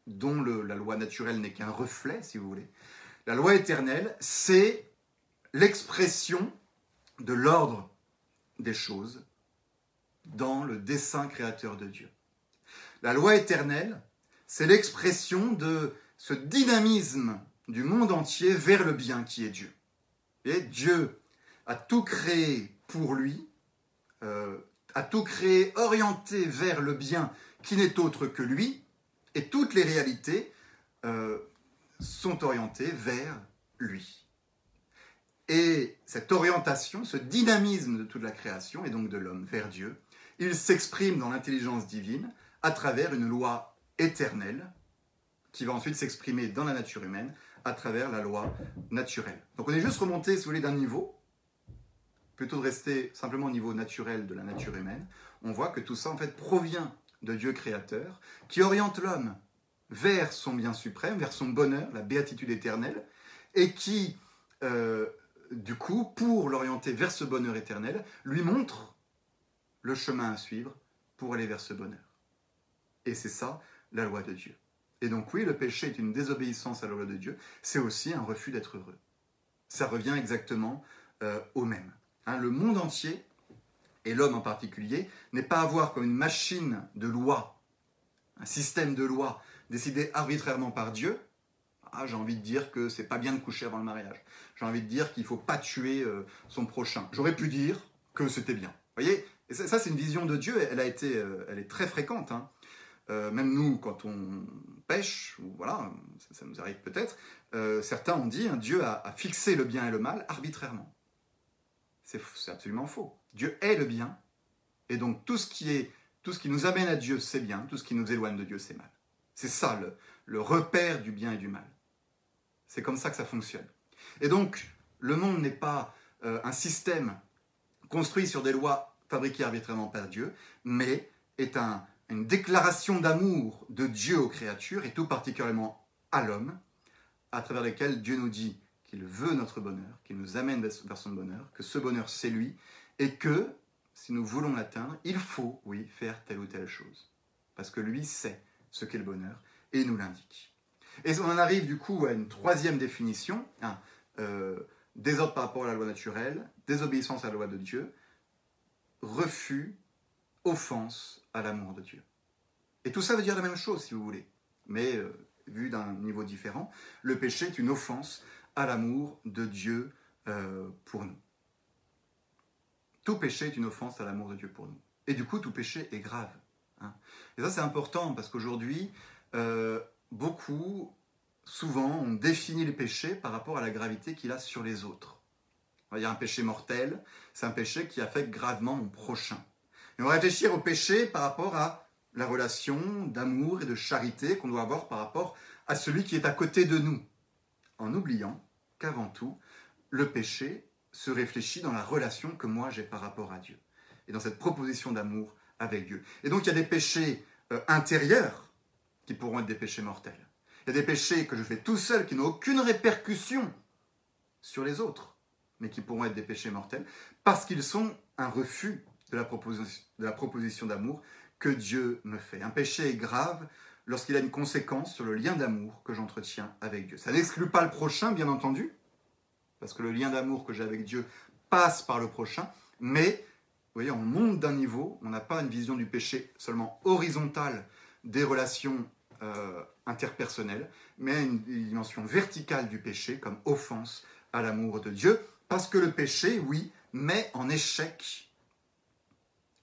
dont la loi naturelle n'est qu'un reflet, si vous voulez, la loi éternelle, c'est l'expression de l'ordre des choses dans le dessein créateur de Dieu. La loi éternelle, c'est l'expression de ce dynamisme du monde entier vers le bien qui est Dieu. Et Dieu a tout créé pour lui, euh, a tout créé orienté vers le bien qui n'est autre que lui, et toutes les réalités euh, sont orientées vers lui. Et cette orientation, ce dynamisme de toute la création, et donc de l'homme vers Dieu, il s'exprime dans l'intelligence divine à travers une loi éternelle qui va ensuite s'exprimer dans la nature humaine à travers la loi naturelle. Donc on est juste remonté, si vous voulez, d'un niveau, plutôt de rester simplement au niveau naturel de la nature humaine. On voit que tout ça, en fait, provient de Dieu créateur, qui oriente l'homme vers son bien suprême, vers son bonheur, la béatitude éternelle, et qui, euh, du coup, pour l'orienter vers ce bonheur éternel, lui montre le chemin à suivre pour aller vers ce bonheur. Et c'est ça, la loi de Dieu. Et donc oui, le péché est une désobéissance à la loi de Dieu, c'est aussi un refus d'être heureux. Ça revient exactement euh, au même. Hein, le monde entier, et l'homme en particulier, n'est pas à voir comme une machine de loi, un système de loi décidé arbitrairement par Dieu. Ah, j'ai envie de dire que c'est pas bien de coucher avant le mariage. J'ai envie de dire qu'il faut pas tuer euh, son prochain. J'aurais pu dire que c'était bien. Vous voyez et ça, c'est une vision de Dieu. Elle a été, euh, elle est très fréquente. Hein. Euh, même nous, quand on pêche, ou voilà, ça, nous arrive peut-être, euh, certains ont dit, hein, Dieu a, fixé le bien et le mal arbitrairement. C'est absolument faux. Dieu est le bien, et donc tout ce qui est, tout ce qui nous amène à Dieu, c'est bien, tout ce qui nous éloigne de Dieu, c'est mal. C'est ça le, repère du bien et du mal. C'est comme ça que ça fonctionne. Et donc, le monde n'est pas un système construit sur des lois fabriquées arbitrairement par Dieu, mais est un, une déclaration d'amour de Dieu aux créatures, et tout particulièrement à l'homme, à travers lequel Dieu nous dit qu'il veut notre bonheur, qu'il nous amène vers son bonheur, que ce bonheur c'est lui, et que, si nous voulons l'atteindre, il faut, oui, faire telle ou telle chose. Parce que lui sait ce qu'est le bonheur, et nous l'indique. Et on en arrive du coup à une troisième définition, hein, euh, désordre par rapport à la loi naturelle, désobéissance à la loi de Dieu, refus, offense à l'amour de Dieu. Et tout ça veut dire la même chose, si vous voulez, mais euh, vu d'un niveau différent. Le péché est une offense à l'amour de Dieu euh, pour nous. Tout péché est une offense à l'amour de Dieu pour nous. Et du coup, tout péché est grave. Hein. Et ça, c'est important parce qu'aujourd'hui, euh, beaucoup, souvent, ont défini le péché par rapport à la gravité qu'il a sur les autres. Il y a un péché mortel, c'est un péché qui affecte gravement mon prochain. Et on va réfléchir au péché par rapport à la relation d'amour et de charité qu'on doit avoir par rapport à celui qui est à côté de nous, en oubliant qu'avant tout, le péché se réfléchit dans la relation que moi j'ai par rapport à Dieu, et dans cette proposition d'amour avec Dieu. Et donc il y a des péchés euh, intérieurs qui pourront être des péchés mortels. Il y a des péchés que je fais tout seul qui n'ont aucune répercussion sur les autres, mais qui pourront être des péchés mortels, parce qu'ils sont un refus de la proposition, d'amour que Dieu me fait. Un péché est grave lorsqu'il a une conséquence sur le lien d'amour que j'entretiens avec Dieu. Ça n'exclut pas le prochain, bien entendu, parce que le lien d'amour que j'ai avec Dieu passe par le prochain, mais vous voyez, on monte d'un niveau, on n'a pas une vision du péché seulement horizontale des relations euh, interpersonnelles, mais une dimension verticale du péché comme offense à l'amour de Dieu, parce que le péché, oui, met en échec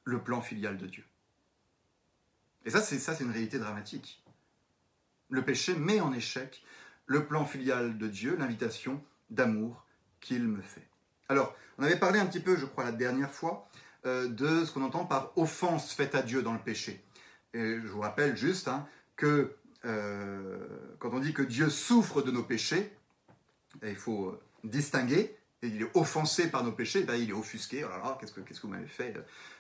le plan filial de Dieu. Et ça, c'est ça, c'est une réalité dramatique. Le péché met en échec le plan filial de Dieu, l'invitation d'amour qu'il me fait. Alors, on avait parlé un petit peu, je crois, la dernière fois, euh, de ce qu'on entend par offense faite à Dieu dans le péché. Et je vous rappelle juste hein, que euh, quand on dit que Dieu souffre de nos péchés, il faut euh, distinguer il est offensé par nos péchés, ben, il est offusqué. Oh qu'est-ce que, vous m'avez fait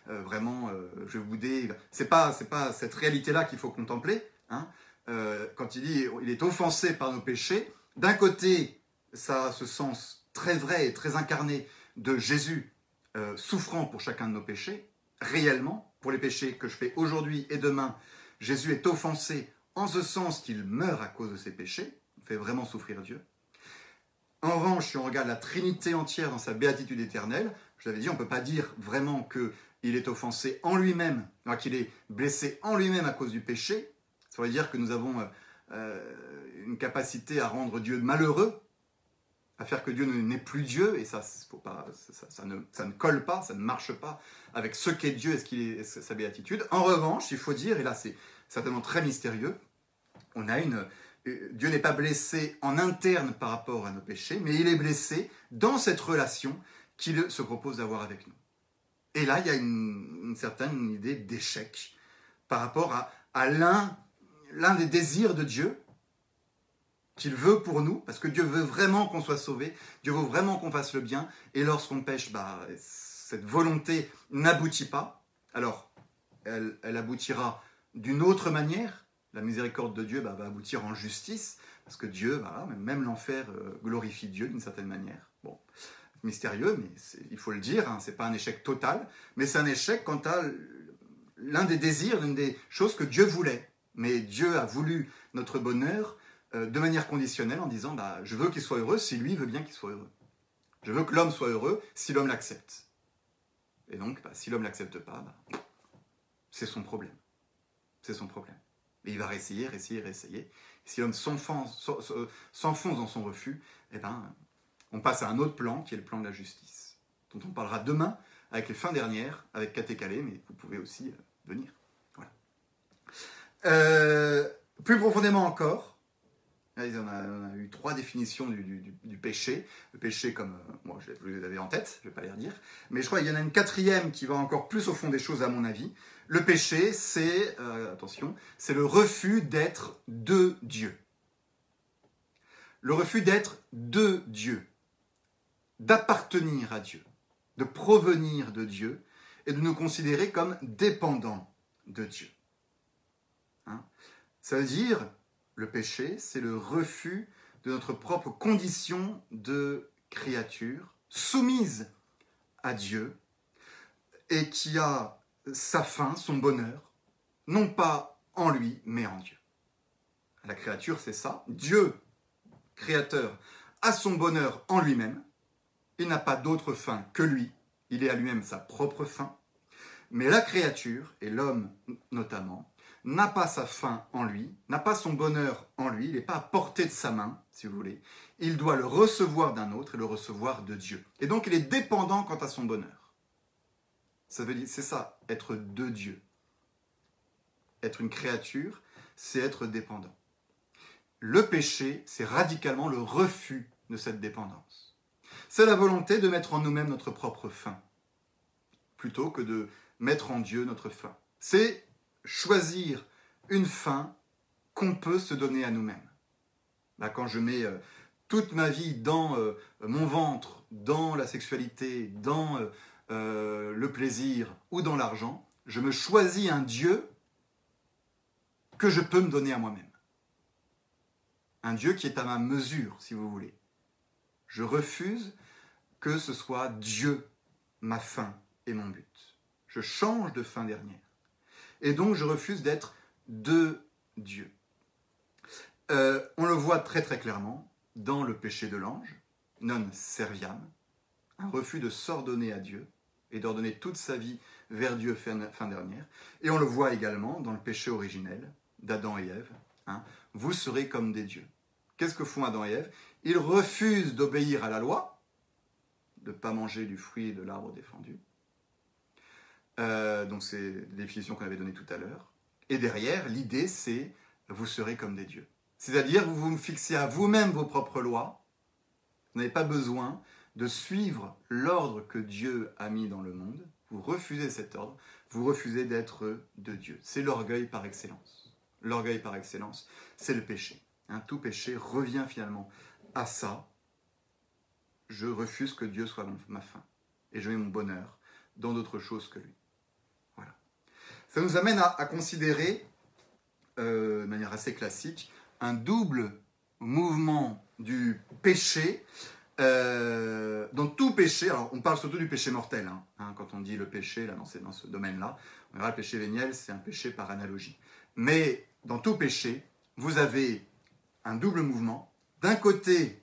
euh, Vraiment, euh, je vais vous dé... C'est pas, c'est pas cette réalité-là qu'il faut contempler. Hein. Euh, quand il dit il est offensé par nos péchés, d'un côté, ça a ce sens très vrai et très incarné de Jésus souffrant pour chacun de nos péchés, réellement, pour les péchés que je fais aujourd'hui et demain, Jésus est offensé en ce sens qu'il meurt à cause de ses péchés, il fait vraiment souffrir Dieu. En revanche, si on regarde la Trinité entière dans sa béatitude éternelle, je l'avais dit, on ne peut pas dire vraiment qu'il est offensé en lui-même, qu'il est blessé en lui-même à cause du péché. Ça veut dire que nous avons euh, euh, une capacité à rendre Dieu malheureux, à faire que Dieu n'est plus Dieu, et ça, pas, ça, ne, ça, ne, colle pas, ça ne marche pas avec ce qu'est Dieu et ce est, sa béatitude. En revanche, il faut dire, et là c'est certainement très mystérieux, on a une, Dieu n'est pas blessé en interne par rapport à nos péchés, mais il est blessé dans cette relation qu'il se propose d'avoir avec nous. Et là, il y a une, certaine idée d'échec par rapport à, l'un des désirs de Dieu qu'il veut pour nous, parce que Dieu veut vraiment qu'on soit sauvé, Dieu veut vraiment qu'on fasse le bien, et lorsqu'on pêche, bah, cette volonté n'aboutit pas, alors elle aboutira d'une autre manière, la miséricorde de Dieu bah, va aboutir en justice, parce que Dieu, même l'enfer euh, glorifie Dieu d'une certaine manière. Bon, mystérieux, mais il faut le dire, hein, c'est pas un échec total, mais c'est un échec quant à l'un des désirs, l'une des choses que Dieu voulait. Mais Dieu a voulu notre bonheur euh, de manière conditionnelle en disant bah, Je veux qu'il soit heureux si lui veut bien qu'il soit heureux. Je veux que l'homme soit heureux si l'homme l'accepte. Et donc, bah, si l'homme l'accepte pas, c'est son problème. C'est son problème. Et il va réessayer, réessayer, réessayer. si l'homme s'enfonce dans son refus, eh ben, on passe à un autre plan qui est le plan de la justice, dont on parlera demain avec les fins dernières, avec Katé Calais, mais vous pouvez aussi euh, venir. Voilà. Euh, plus profondément encore, on a, eu trois définitions du, péché. Le péché, comme euh, moi je vous l'avais en tête, je ne vais pas les redire, mais je crois qu'il y en a une quatrième qui va encore plus au fond des choses, à mon avis. Le péché, c'est, euh, attention, c'est le refus d'être de Dieu. Le refus d'être de Dieu, d'appartenir à Dieu, de provenir de Dieu et de nous considérer comme dépendants de Dieu. Hein? Ça veut dire, le péché, c'est le refus de notre propre condition de créature soumise à Dieu et qui a sa fin, son bonheur, non pas en lui, mais en Dieu. La créature, c'est ça. Dieu, créateur, a son bonheur en lui-même. Il n'a pas d'autre fin que lui. Il est à lui-même sa propre fin. Mais la créature, et l'homme notamment, n'a pas sa fin en lui, n'a pas son bonheur en lui, il n'est pas à portée de sa main, si vous voulez. Il doit le recevoir d'un autre et le recevoir de Dieu. Et donc il est dépendant quant à son bonheur. Ça veut dire, c'est ça, être de Dieu. Être une créature, c'est être dépendant. Le péché, c'est radicalement le refus de cette dépendance. C'est la volonté de mettre en nous-mêmes notre propre fin, plutôt que de mettre en Dieu notre fin. C'est choisir une fin qu'on peut se donner à nous-mêmes. Là, quand je mets euh, toute ma vie dans euh, mon ventre, dans la sexualité, dans euh, euh, le plaisir ou dans l'argent, je me choisis un Dieu que je peux me donner à moi-même. Un Dieu qui est à ma mesure, si vous voulez. Je refuse que ce soit Dieu ma fin et mon but. Je change de fin dernière. Et donc je refuse d'être de Dieu. Euh, on le voit très très clairement dans le péché de l'ange, non serviam, un refus de s'ordonner à Dieu, et d'ordonner toute sa vie vers Dieu fin, dernière. Et on le voit également dans le péché originel d'Adam et Ève. Hein. vous serez comme des dieux. Qu'est-ce que font Adam et Ève? Ils refusent d'obéir à la loi, de ne pas manger du fruit de l'arbre défendu. Euh, donc c'est la définition qu'on avait donnée tout à l'heure. Et derrière, l'idée c'est vous serez comme des dieux. C'est-à-dire vous vous fixez à vous-même vos propres lois. Vous n'avez pas besoin de suivre l'ordre que Dieu a mis dans le monde, vous refusez cet ordre, vous refusez d'être de Dieu. C'est l'orgueil par excellence. L'orgueil par excellence, c'est le péché. Tout péché revient finalement à ça. Je refuse que Dieu soit ma fin. Et je mets mon bonheur dans d'autres choses que lui. Voilà. Ça nous amène à, considérer, euh, de manière assez classique, un double mouvement du péché euh, dans tout péché, alors on parle surtout du péché mortel, hein, hein, quand on dit le péché là, dans, dans ce domaine-là, le péché véniel, c'est un péché par analogie. Mais dans tout péché, vous avez un double mouvement. D'un côté,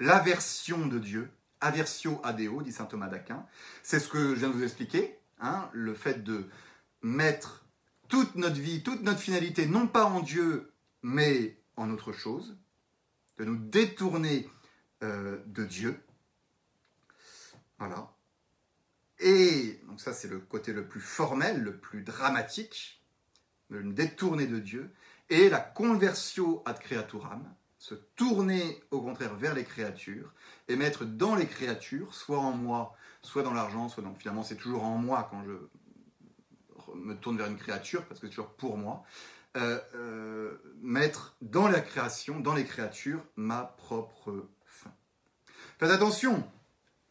l'aversion de Dieu, aversio adeo, dit saint Thomas d'Aquin. C'est ce que je viens de vous expliquer, hein, le fait de mettre toute notre vie, toute notre finalité, non pas en Dieu, mais en autre chose, de nous détourner euh, de Dieu. Voilà. Et donc ça, c'est le côté le plus formel, le plus dramatique, de nous détourner de Dieu. Et la conversio ad creaturam, se tourner au contraire vers les créatures et mettre dans les créatures, soit en moi, soit dans l'argent, soit dans... Finalement, c'est toujours en moi quand je me tourne vers une créature, parce que c'est toujours pour moi, euh, euh, mettre dans la création, dans les créatures, ma propre. Faites attention,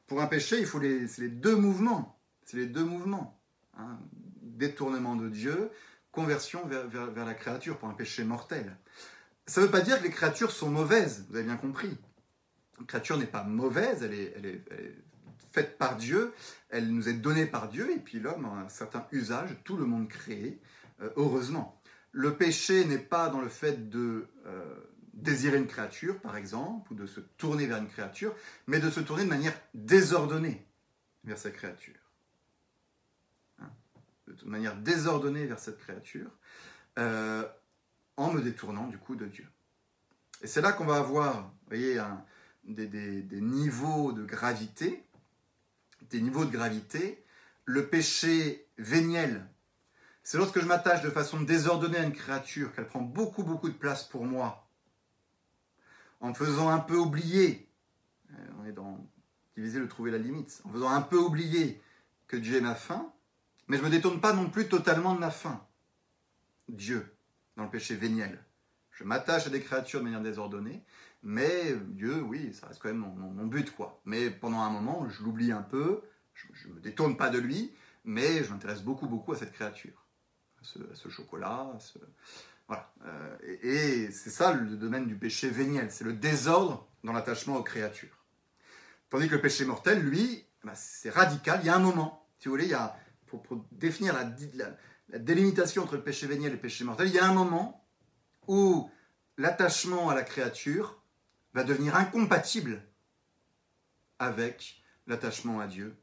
pour un péché, il faut les, c'est les deux mouvements, c'est les deux mouvements. Hein. Détournement de Dieu, conversion vers, la créature pour un péché mortel. Ça ne veut pas dire que les créatures sont mauvaises, vous avez bien compris. Une créature n'est pas mauvaise, elle est faite par Dieu, elle nous est donnée par Dieu, et puis l'homme a un certain usage, tout le monde créé, euh, heureusement. Le péché n'est pas dans le fait de euh, désirer une créature, par exemple, ou de se tourner vers une créature, mais de se tourner de manière désordonnée vers cette créature. Hein? De manière désordonnée vers cette créature, euh, en me détournant du coup de Dieu. Et c'est là qu'on va avoir, vous voyez, des, des niveaux de gravité des niveaux de gravité, le péché véniel, c'est lorsque je m'attache de façon désordonnée à une créature, qu'elle prend beaucoup, beaucoup de place pour moi, en me faisant un peu oublier, euh, on est dans diviser le trouver la limite, en faisant un peu oublier que Dieu est ma fin, mais je ne me détourne pas non plus totalement de ma fin. Dieu, dans le péché véniel. Je m'attache à des créatures de manière désordonnée, mais Dieu, oui, ça reste quand même mon, but, quoi. Mais pendant un moment, je l'oublie un peu, je ne me détourne pas de lui, mais je m'intéresse beaucoup, beaucoup à cette créature, à ce, chocolat, Voilà. Euh, et, c'est ça le domaine du péché véniel, c'est le désordre dans l'attachement aux créatures. Tandis que le péché mortel, lui, bah, c'est radical, il y a un moment, si vous voulez, il y a, pour, définir la, délimitation entre le péché véniel et le péché mortel, il y a un moment où l'attachement à la créature va devenir incompatible avec l'attachement à Dieu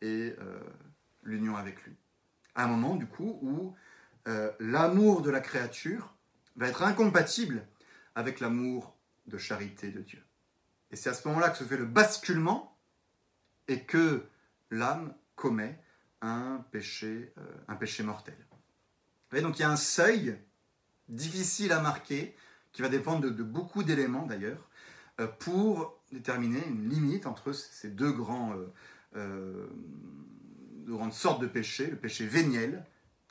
et euh, l'union avec lui. Un moment, du coup, où euh, l'amour de la créature va être incompatible avec l'amour de charité de Dieu. Et c'est à ce moment-là que se fait le basculement et que l'âme commet un péché, euh, un péché mortel. Voyez, donc il y a un seuil difficile à marquer, qui va dépendre de beaucoup d'éléments d'ailleurs, euh, pour déterminer une limite entre ces deux grands, grandes sortes de péchés, le péché véniel,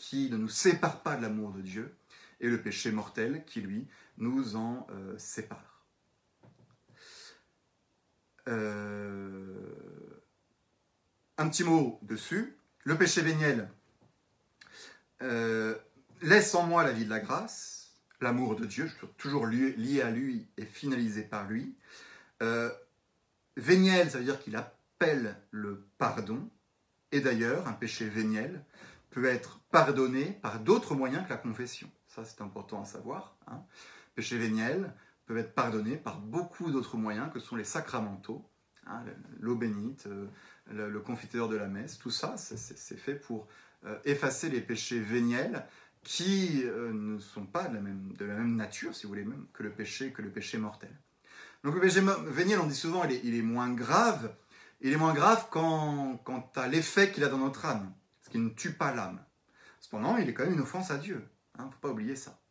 qui ne nous sépare pas de l'amour de Dieu, et le péché mortel, qui lui nous en sépare. un petit mot dessus. Le péché véniel laisse en moi la vie de la grâce, l'amour de Dieu, toujours lié à lui et finalisé par lui. Euh, véniel, ça veut dire qu'il appelle le pardon. Et d'ailleurs, un péché véniel peut être pardonné par d'autres moyens que la confession. Ça, c'est important à savoir. Hein. Péché véniel peut être pardonné par beaucoup d'autres moyens que sont les sacramentaux, hein, l'eau bénite, euh, le, confiteur de la messe, tout ça, c'est fait pour euh, effacer les péchés véniels qui euh, ne sont pas de la, même, nature, si vous voulez, même, que le péché, que le péché mortel. Donc le péché véniel, on dit souvent, il est, moins grave. Il est moins grave quand, quant à l'effet qu'il a dans notre âme, ce qui ne tue pas l'âme. Cependant, il est quand même une offense à Dieu. Il hein, ne faut pas oublier ça.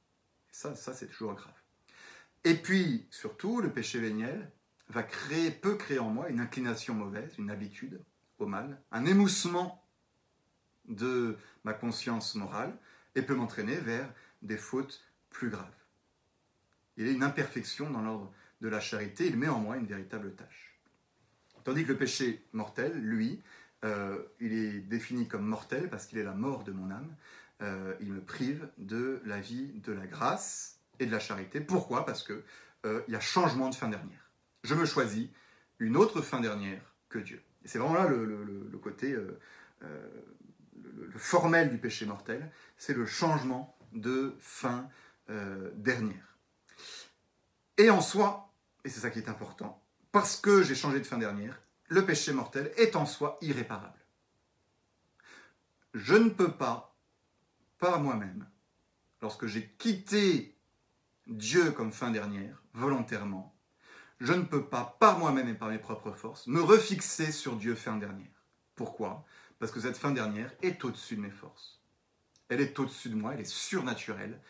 Et ça, ça c'est toujours grave. Et puis, surtout, le péché véniel va créer, peut créer en moi une inclination mauvaise, une habitude au mal, un émoussement de ma conscience morale, et peut m'entraîner vers des fautes plus graves. Il a une imperfection dans l'ordre de la charité, il met en moi une véritable tâche. Tandis que le péché mortel, lui, euh, il est défini comme mortel parce qu'il est la mort de mon âme. Euh, il me prive de la vie de la grâce et de la charité. Pourquoi? Parce qu'il euh, y a changement de fin dernière. Je me choisis une autre fin dernière que Dieu. C'est vraiment là le, côté formel du péché mortel, c'est le changement de fin dernière. Et en soi, et c'est ça qui est important, parce que j'ai changé de fin dernière, le péché mortel est en soi irréparable. Je ne peux pas, par moi-même, lorsque j'ai quitté Dieu comme fin dernière, volontairement, je ne peux pas, par moi-même et par mes propres forces, me refixer sur Dieu fin dernière. Pourquoi? Parce que cette fin dernière est au-dessus de mes forces. Elle est au-dessus de moi, elle est surnaturelle.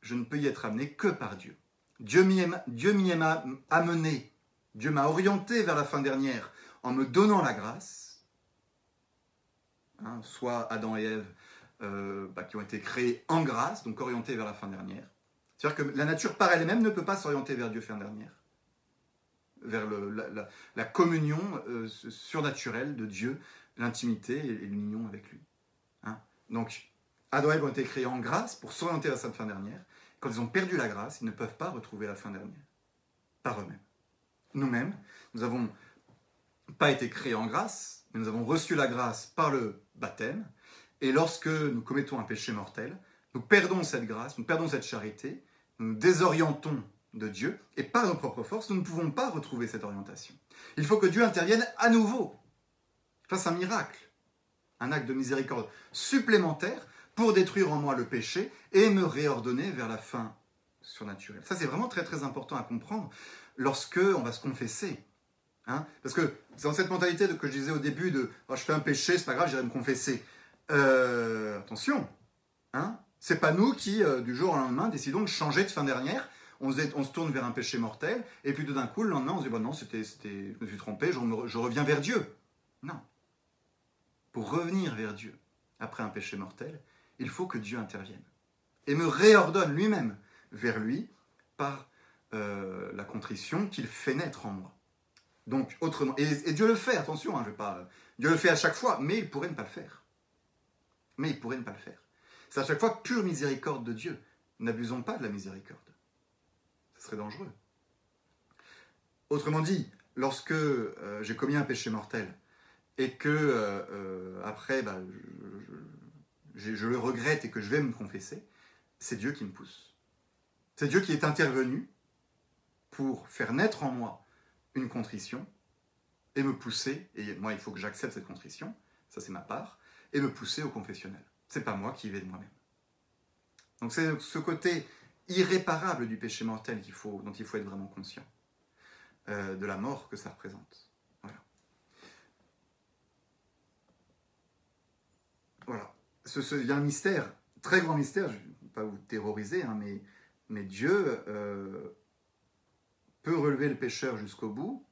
Je ne peux y être amené que par Dieu. Dieu m'y a amené, Dieu m'a orienté vers la fin dernière en me donnant la grâce. Hein, soit Adam et Ève euh, bah, qui ont été créés en grâce, donc orientés vers la fin dernière. C'est-à-dire que la nature par elle-même ne peut pas s'orienter vers Dieu fin dernière vers la, communion euh, surnaturelle de Dieu, l'intimité et, l'union avec lui. Hein. Donc, Adam et Ève ont été créés en grâce pour s'orienter vers cette fin dernière. Quand ils ont perdu la grâce, ils ne peuvent pas retrouver la fin dernière, par eux-mêmes. Nous-mêmes, nous n'avons pas été créés en grâce, mais nous avons reçu la grâce par le baptême. Et lorsque nous commettons un péché mortel, nous perdons cette grâce, nous perdons cette charité, nous nous désorientons de Dieu, et par nos propres forces, nous ne pouvons pas retrouver cette orientation. Il faut que Dieu intervienne à nouveau, fasse un miracle, un acte de miséricorde supplémentaire pour détruire en moi le péché et me réordonner vers la fin surnaturelle. Ça, c'est vraiment très très important à comprendre lorsque on va se confesser. Hein Parce que c'est dans cette mentalité que je disais au début de oh, je fais un péché, c'est pas grave, j'irai me confesser. Euh, attention, hein c'est pas nous qui, euh, du jour au lendemain, décidons de changer de fin dernière on se, tourne vers un péché mortel, et puis tout d'un coup, le lendemain, on se dit, bon, non, c'était, je me suis trompé, je, je reviens vers Dieu. Non. Pour revenir vers Dieu, après un péché mortel, il faut que Dieu intervienne et me réordonne lui-même vers lui par euh, la contrition qu'il fait naître en moi. Donc, autrement, et, Dieu le fait, attention, hein, je vais pas, Dieu le fait à chaque fois, mais il pourrait ne pas le faire. Mais il pourrait ne pas le faire. C'est à chaque fois pure miséricorde de Dieu. N'abusons pas de la miséricorde serait dangereux. Autrement dit, lorsque euh, j'ai commis un péché mortel et que euh, euh, après bah, je, le regrette et que je vais me confesser, c'est Dieu qui me pousse. C'est Dieu qui est intervenu pour faire naître en moi une contrition et me pousser, et moi il faut que j'accepte cette contrition, ça c'est ma part, et me pousser au confessionnel. C'est pas moi qui vais de moi-même. Donc c'est ce côté irréparable du péché mortel dont il faut être vraiment conscient, euh, de la mort que ça représente. Voilà. Voilà. Ce, il y a un mystère, très grand mystère, je ne vais pas vous terroriser, hein, mais, mais Dieu euh, peut relever le pécheur jusqu'au bout,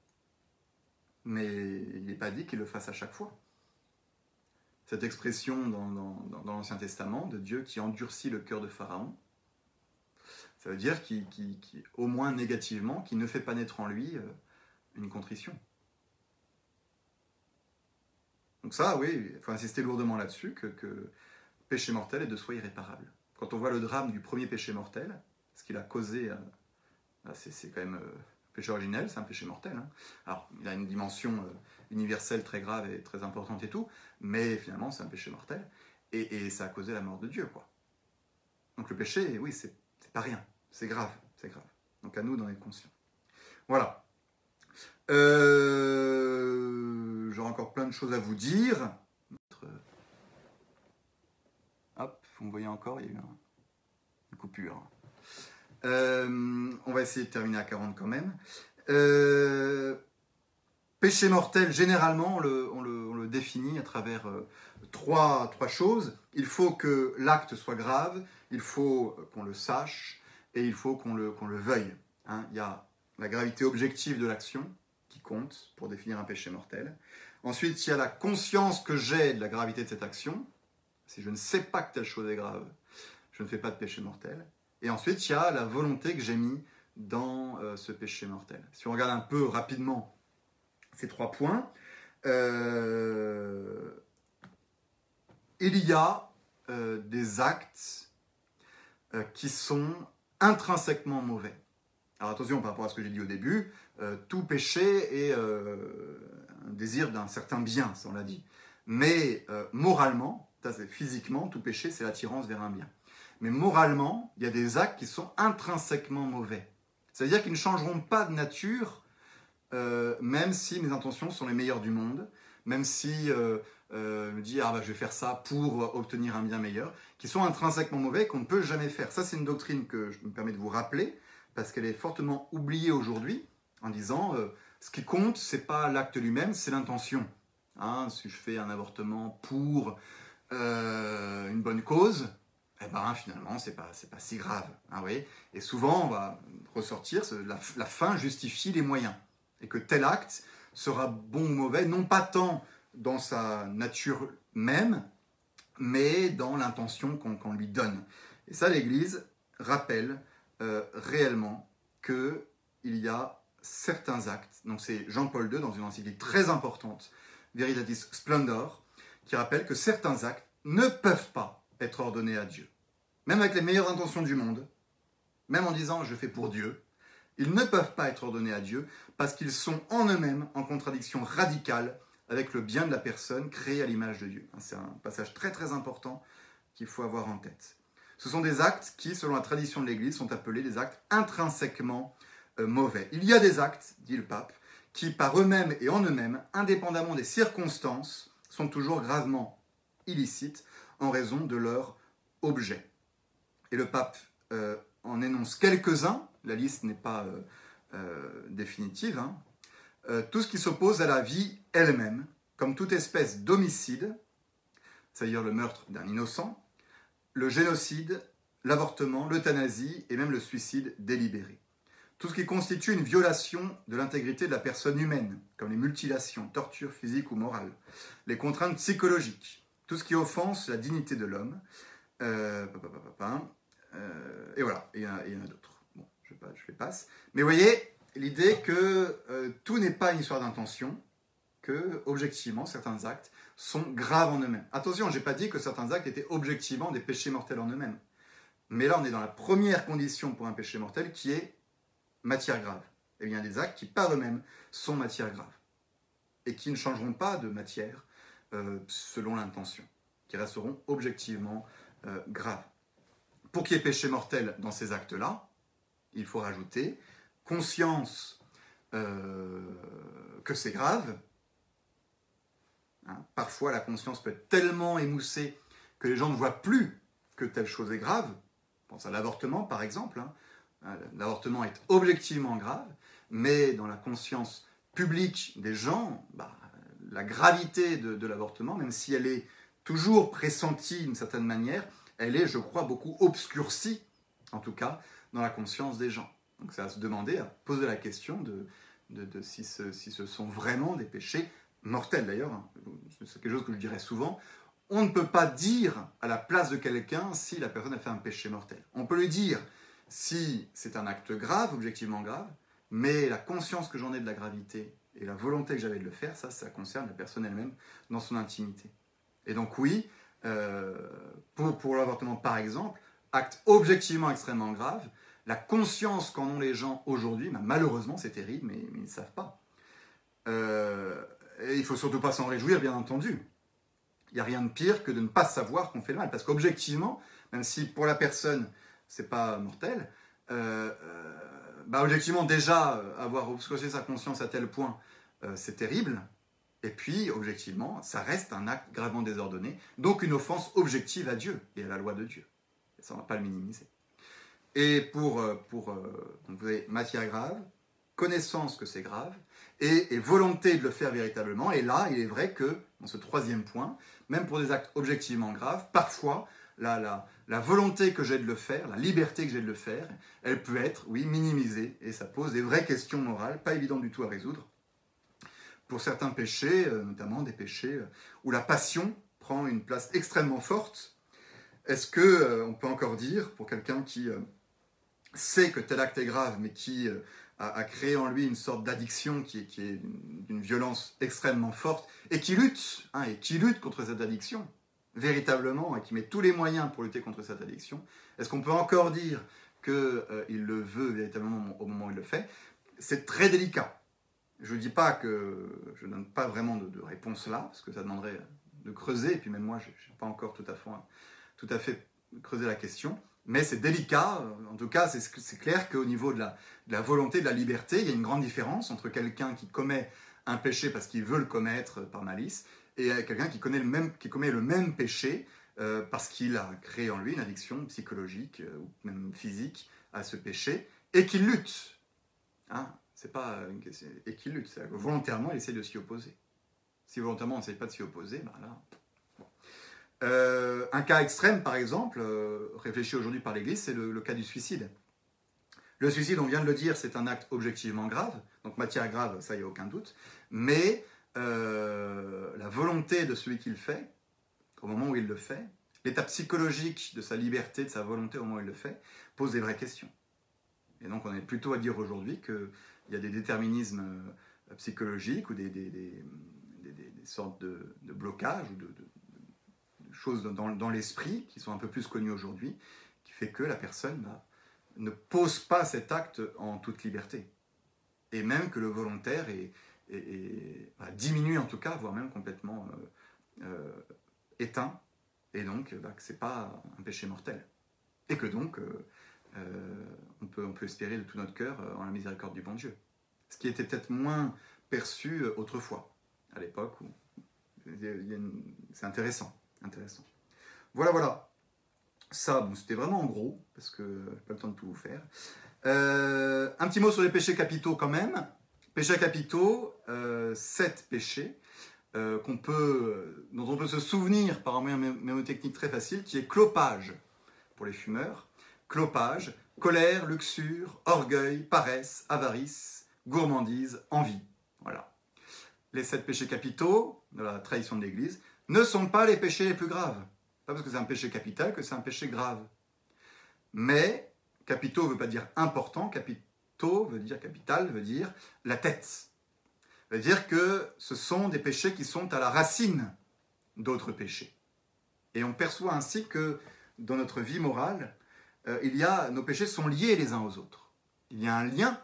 mais il n'est pas dit qu'il le fasse à chaque fois. Cette expression dans, l'Ancien Testament de Dieu qui endurcit le cœur de Pharaon, ça veut dire qu'il, au moins négativement, qu'il ne fait pas naître en lui euh, une contrition. Donc ça, oui, il faut insister lourdement là-dessus, que, que péché mortel est de soi irréparable. Quand on voit le drame du premier péché mortel, ce qu'il a causé, c'est, quand même euh, péché originel, c'est un péché mortel. Hein. Alors, il a une dimension universelle très grave et très importante et tout, mais finalement, c'est un péché mortel. Et, ça a causé la mort de Dieu, quoi. Donc le péché, oui, c'est, pas rien. C'est grave, c'est grave. Donc à nous d'en être conscients. Voilà. Euh, j'aurai encore plein de choses à vous dire. Hop, vous me voyez encore, il y a eu une coupure. Euh, on va essayer de terminer à 40 quand même. Euh, péché mortel, généralement, on le, définit à travers trois, trois choses. Il faut que l'acte soit grave, il faut qu'on le sache, et il faut qu'on le, le veuille. Hein. Il y a la gravité objective de l'action qui compte pour définir un péché mortel. Ensuite, il y a la conscience que j'ai de la gravité de cette action. Si je ne sais pas que telle chose est grave, je ne fais pas de péché mortel. Et ensuite, il y a la volonté que j'ai mis dans euh, ce péché mortel. Si on regarde un peu rapidement ces trois points, euh, il y a euh, des actes qui sont intrinsèquement mauvais. Alors attention par rapport à ce que j'ai dit au début, tout péché est un désir d'un certain bien, ça on l'a dit. Mais moralement, physiquement, tout péché, c'est l'attirance vers un bien. Mais moralement, il y a des actes qui sont intrinsèquement mauvais. C'est-à-dire qu'ils ne changeront pas de nature, même si mes intentions sont les meilleures du monde, même si me dit ah bah, je vais faire ça pour obtenir un bien meilleur, qui sont intrinsèquement mauvais qu'on ne peut jamais faire. Ça c'est une doctrine que je me permets de vous rappeler parce qu'elle est fortement oubliée aujourd'hui en disant euh, ce qui compte, c'est pas l'acte lui-même, c'est l'intention. Hein, si je fais un avortement pour euh, une bonne cause, eh ben finalement c'est pas c'est pas si grave. Hein, et souvent on va ressortir la, la, fin justifie les moyens et que tel acte sera bon ou mauvais non pas tant dans sa nature même, mais dans l'intention qu'on lui donne. Et ça l'Église rappelle euh, réellement qu'il y a certains actes, donc c'est Jean-Paul II dans une encyclique très importante, Veritatis Splendor, qui rappelle que certains actes ne peuvent pas être ordonnés à Dieu. Même avec les meilleures intentions du monde, même en disant je fais pour Dieu, ils ne peuvent pas être ordonnés à Dieu parce qu'ils sont en eux-mêmes en contradiction radicale avec le bien de la personne créée à l'image de Dieu. C'est un passage très très important qu'il faut avoir en tête. Ce sont des actes qui, selon la tradition de l'Église, sont appelés des actes intrinsèquement euh, mauvais. Il y a des actes, dit le pape, qui par eux-mêmes et en eux-mêmes, indépendamment des circonstances, sont toujours gravement illicites en raison de leur objet. Et le pape euh, en énonce quelques-uns, la liste n'est pas euh, définitive, hein. tout ce qui s'oppose à la vie elle-même, comme toute espèce d'homicide, c'est-à-dire le meurtre d'un innocent, le génocide, l'avortement, l'euthanasie et même le suicide délibéré. Tout ce qui constitue une violation de l'intégrité de la personne humaine, comme les mutilations, tortures physiques ou morales, les contraintes psychologiques, tout ce qui offense la dignité de l'homme, euh, euh, et voilà, il y en a, d'autres. Bon, je, je, les passe. Mais vous voyez, l'idée que euh, tout n'est pas une histoire d'intention, que, objectivement, certains actes sont graves en eux-mêmes. Attention, je n'ai pas dit que certains actes étaient objectivement des péchés mortels en eux-mêmes. Mais là, on est dans la première condition pour un péché mortel qui est matière grave. Et y a des actes qui, par eux-mêmes, sont matière grave. Et qui ne changeront pas de matière euh, selon l'intention. Qui resteront objectivement euh, graves. Pour qu'il y ait péché mortel dans ces actes-là, il faut rajouter conscience euh, que c'est grave, Hein, parfois, la conscience peut être tellement émoussée que les gens ne voient plus que telle chose est grave. pense à l'avortement, par exemple. Hein. Euh, l'avortement est objectivement grave, mais dans la conscience publique des gens, bah, la gravité de, l'avortement, même si elle est toujours pressentie d'une certaine manière, elle est, je crois, beaucoup obscurcie, en tout cas, dans la conscience des gens. Donc c'est à se demander, à poser la question de, si, ce, sont vraiment des péchés mortel d'ailleurs, hein. c'est quelque chose que je dirais souvent, on ne peut pas dire à la place de quelqu'un si la personne a fait un péché mortel. On peut lui dire si c'est un acte grave, objectivement grave, mais la conscience que j'en ai de la gravité et la volonté que j'avais de le faire, ça, ça concerne la personne elle-même dans son intimité. Et donc oui, euh, pour, l'avortement par exemple, acte objectivement extrêmement grave, la conscience qu'en ont les gens aujourd'hui, bah, malheureusement c'est terrible, mais, ils ne savent pas. Euh, et il faut surtout pas s'en réjouir, bien entendu. Il n'y a rien de pire que de ne pas savoir qu'on fait le mal. Parce qu'objectivement, même si pour la personne, c'est pas mortel, euh, bah objectivement, déjà, avoir obscurci sa conscience à tel point, c'est terrible. Et puis, objectivement, ça reste un acte gravement désordonné, donc une offense objective à Dieu et à la loi de Dieu. Ça, ne va pas le minimiser. Et pour, pour donc vous avez matière grave, connaissance que c'est grave, et, volonté de le faire véritablement. Et là, il est vrai que, dans ce troisième point, même pour des actes objectivement graves, parfois, la, la, la volonté que j'ai de le faire, la liberté que j'ai de le faire, elle peut être, oui, minimisée. Et ça pose des vraies questions morales, pas évidentes du tout à résoudre. Pour certains péchés, euh, notamment des péchés euh, où la passion prend une place extrêmement forte, est-ce que euh, on peut encore dire, pour quelqu'un qui sait que tel acte est grave, mais qui a, créé en lui une sorte d'addiction qui, est d'une violence extrêmement forte et qui lutte, hein, et qui lutte contre cette addiction, véritablement, et qui met tous les moyens pour lutter contre cette addiction, est-ce qu'on peut encore dire qu'il le veut véritablement au moment où il le fait, c'est très délicat. Je ne dis pas que je ne donne pas vraiment de, réponse là, parce que ça demanderait de creuser, et puis même moi, je n'ai pas encore tout à, fait, creusé la question. Mais c'est délicat, en tout cas, c'est clair qu'au niveau de la, volonté, de la liberté, il y a une grande différence entre quelqu'un qui commet un péché parce qu'il veut le commettre par malice, et quelqu'un qui, qui commet le même péché euh, parce qu'il a créé en lui une addiction psychologique euh, ou même physique à ce péché, et qu'il lutte. Hein c'est pas une question, et qu'il lutte. Volontairement, il essaie de s'y opposer. Si volontairement on n'essaie pas de s'y opposer, ben euh, un cas extrême, par exemple, euh, réfléchi aujourd'hui par l'Église, c'est le, cas du suicide. Le suicide, on vient de le dire, c'est un acte objectivement grave, donc matière grave, ça, il n'y a aucun doute, mais euh, la volonté de celui qui le fait, au moment où il le fait, l'état psychologique de sa liberté, de sa volonté au moment où il le fait, pose des vraies questions. Et donc on est plutôt à dire aujourd'hui qu'il y a des déterminismes psychologiques ou des, sortes de, blocages ou de choses dans, l'esprit qui sont un peu plus connues aujourd'hui, qui fait que la personne bah, ne pose pas cet acte en toute liberté. Et même que le volontaire est, bah, diminué en tout cas, voire même complètement euh, euh, éteint, et donc bah, que ce n'est pas un péché mortel. Et que donc euh, on, peut, on peut espérer de tout notre cœur en la miséricorde du bon Dieu. Ce qui était peut-être moins perçu autrefois, à l'époque où c'est intéressant intéressant. Voilà, voilà. Ça, bon, c'était vraiment en gros, parce que j'ai pas le temps de tout vous faire. Euh, un petit mot sur les péchés capitaux quand même. Péchés capitaux, euh, sept péchés euh, dont on peut se souvenir par un moyen mémotechnique très facile, qui est clopage pour les fumeurs, clopage, colère, luxure, orgueil, paresse, avarice, gourmandise, envie. Voilà. Les sept péchés capitaux de la trahison de l'Église ne sont pas les péchés les plus graves. Pas parce que c'est un péché capital que c'est un péché grave. Mais capitaux ne veut pas dire important, capitaux veut dire capital, veut dire la tête. Veut dire que ce sont des péchés qui sont à la racine d'autres péchés. Et on perçoit ainsi que dans notre vie morale, euh, il y a, nos péchés sont liés les uns aux autres. Il y a un lien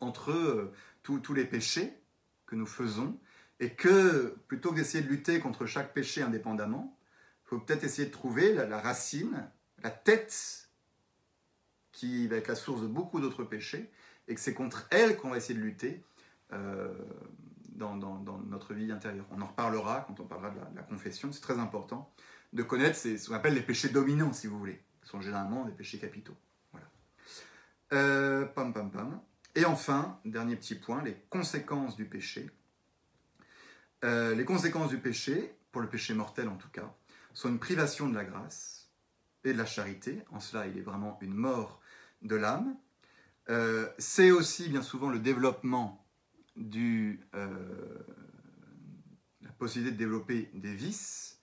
entre euh, tous les péchés que nous faisons et que plutôt que d'essayer de lutter contre chaque péché indépendamment, il faut peut-être essayer de trouver la, racine, la tête, qui va être la source de beaucoup d'autres péchés, et que c'est contre elle qu'on va essayer de lutter euh, dans, notre vie intérieure. On en reparlera quand on parlera de la, confession, c'est très important de connaître ce qu'on appelle les péchés dominants, si vous voulez, sont généralement des péchés capitaux. Voilà. Euh, pam, pam, pam. Et enfin, dernier petit point, les conséquences du péché. Euh, les conséquences du péché, pour le péché mortel en tout cas, sont une privation de la grâce et de la charité. En cela, il est vraiment une mort de l'âme. Euh, c'est aussi bien souvent le développement du, la possibilité de développer des vices,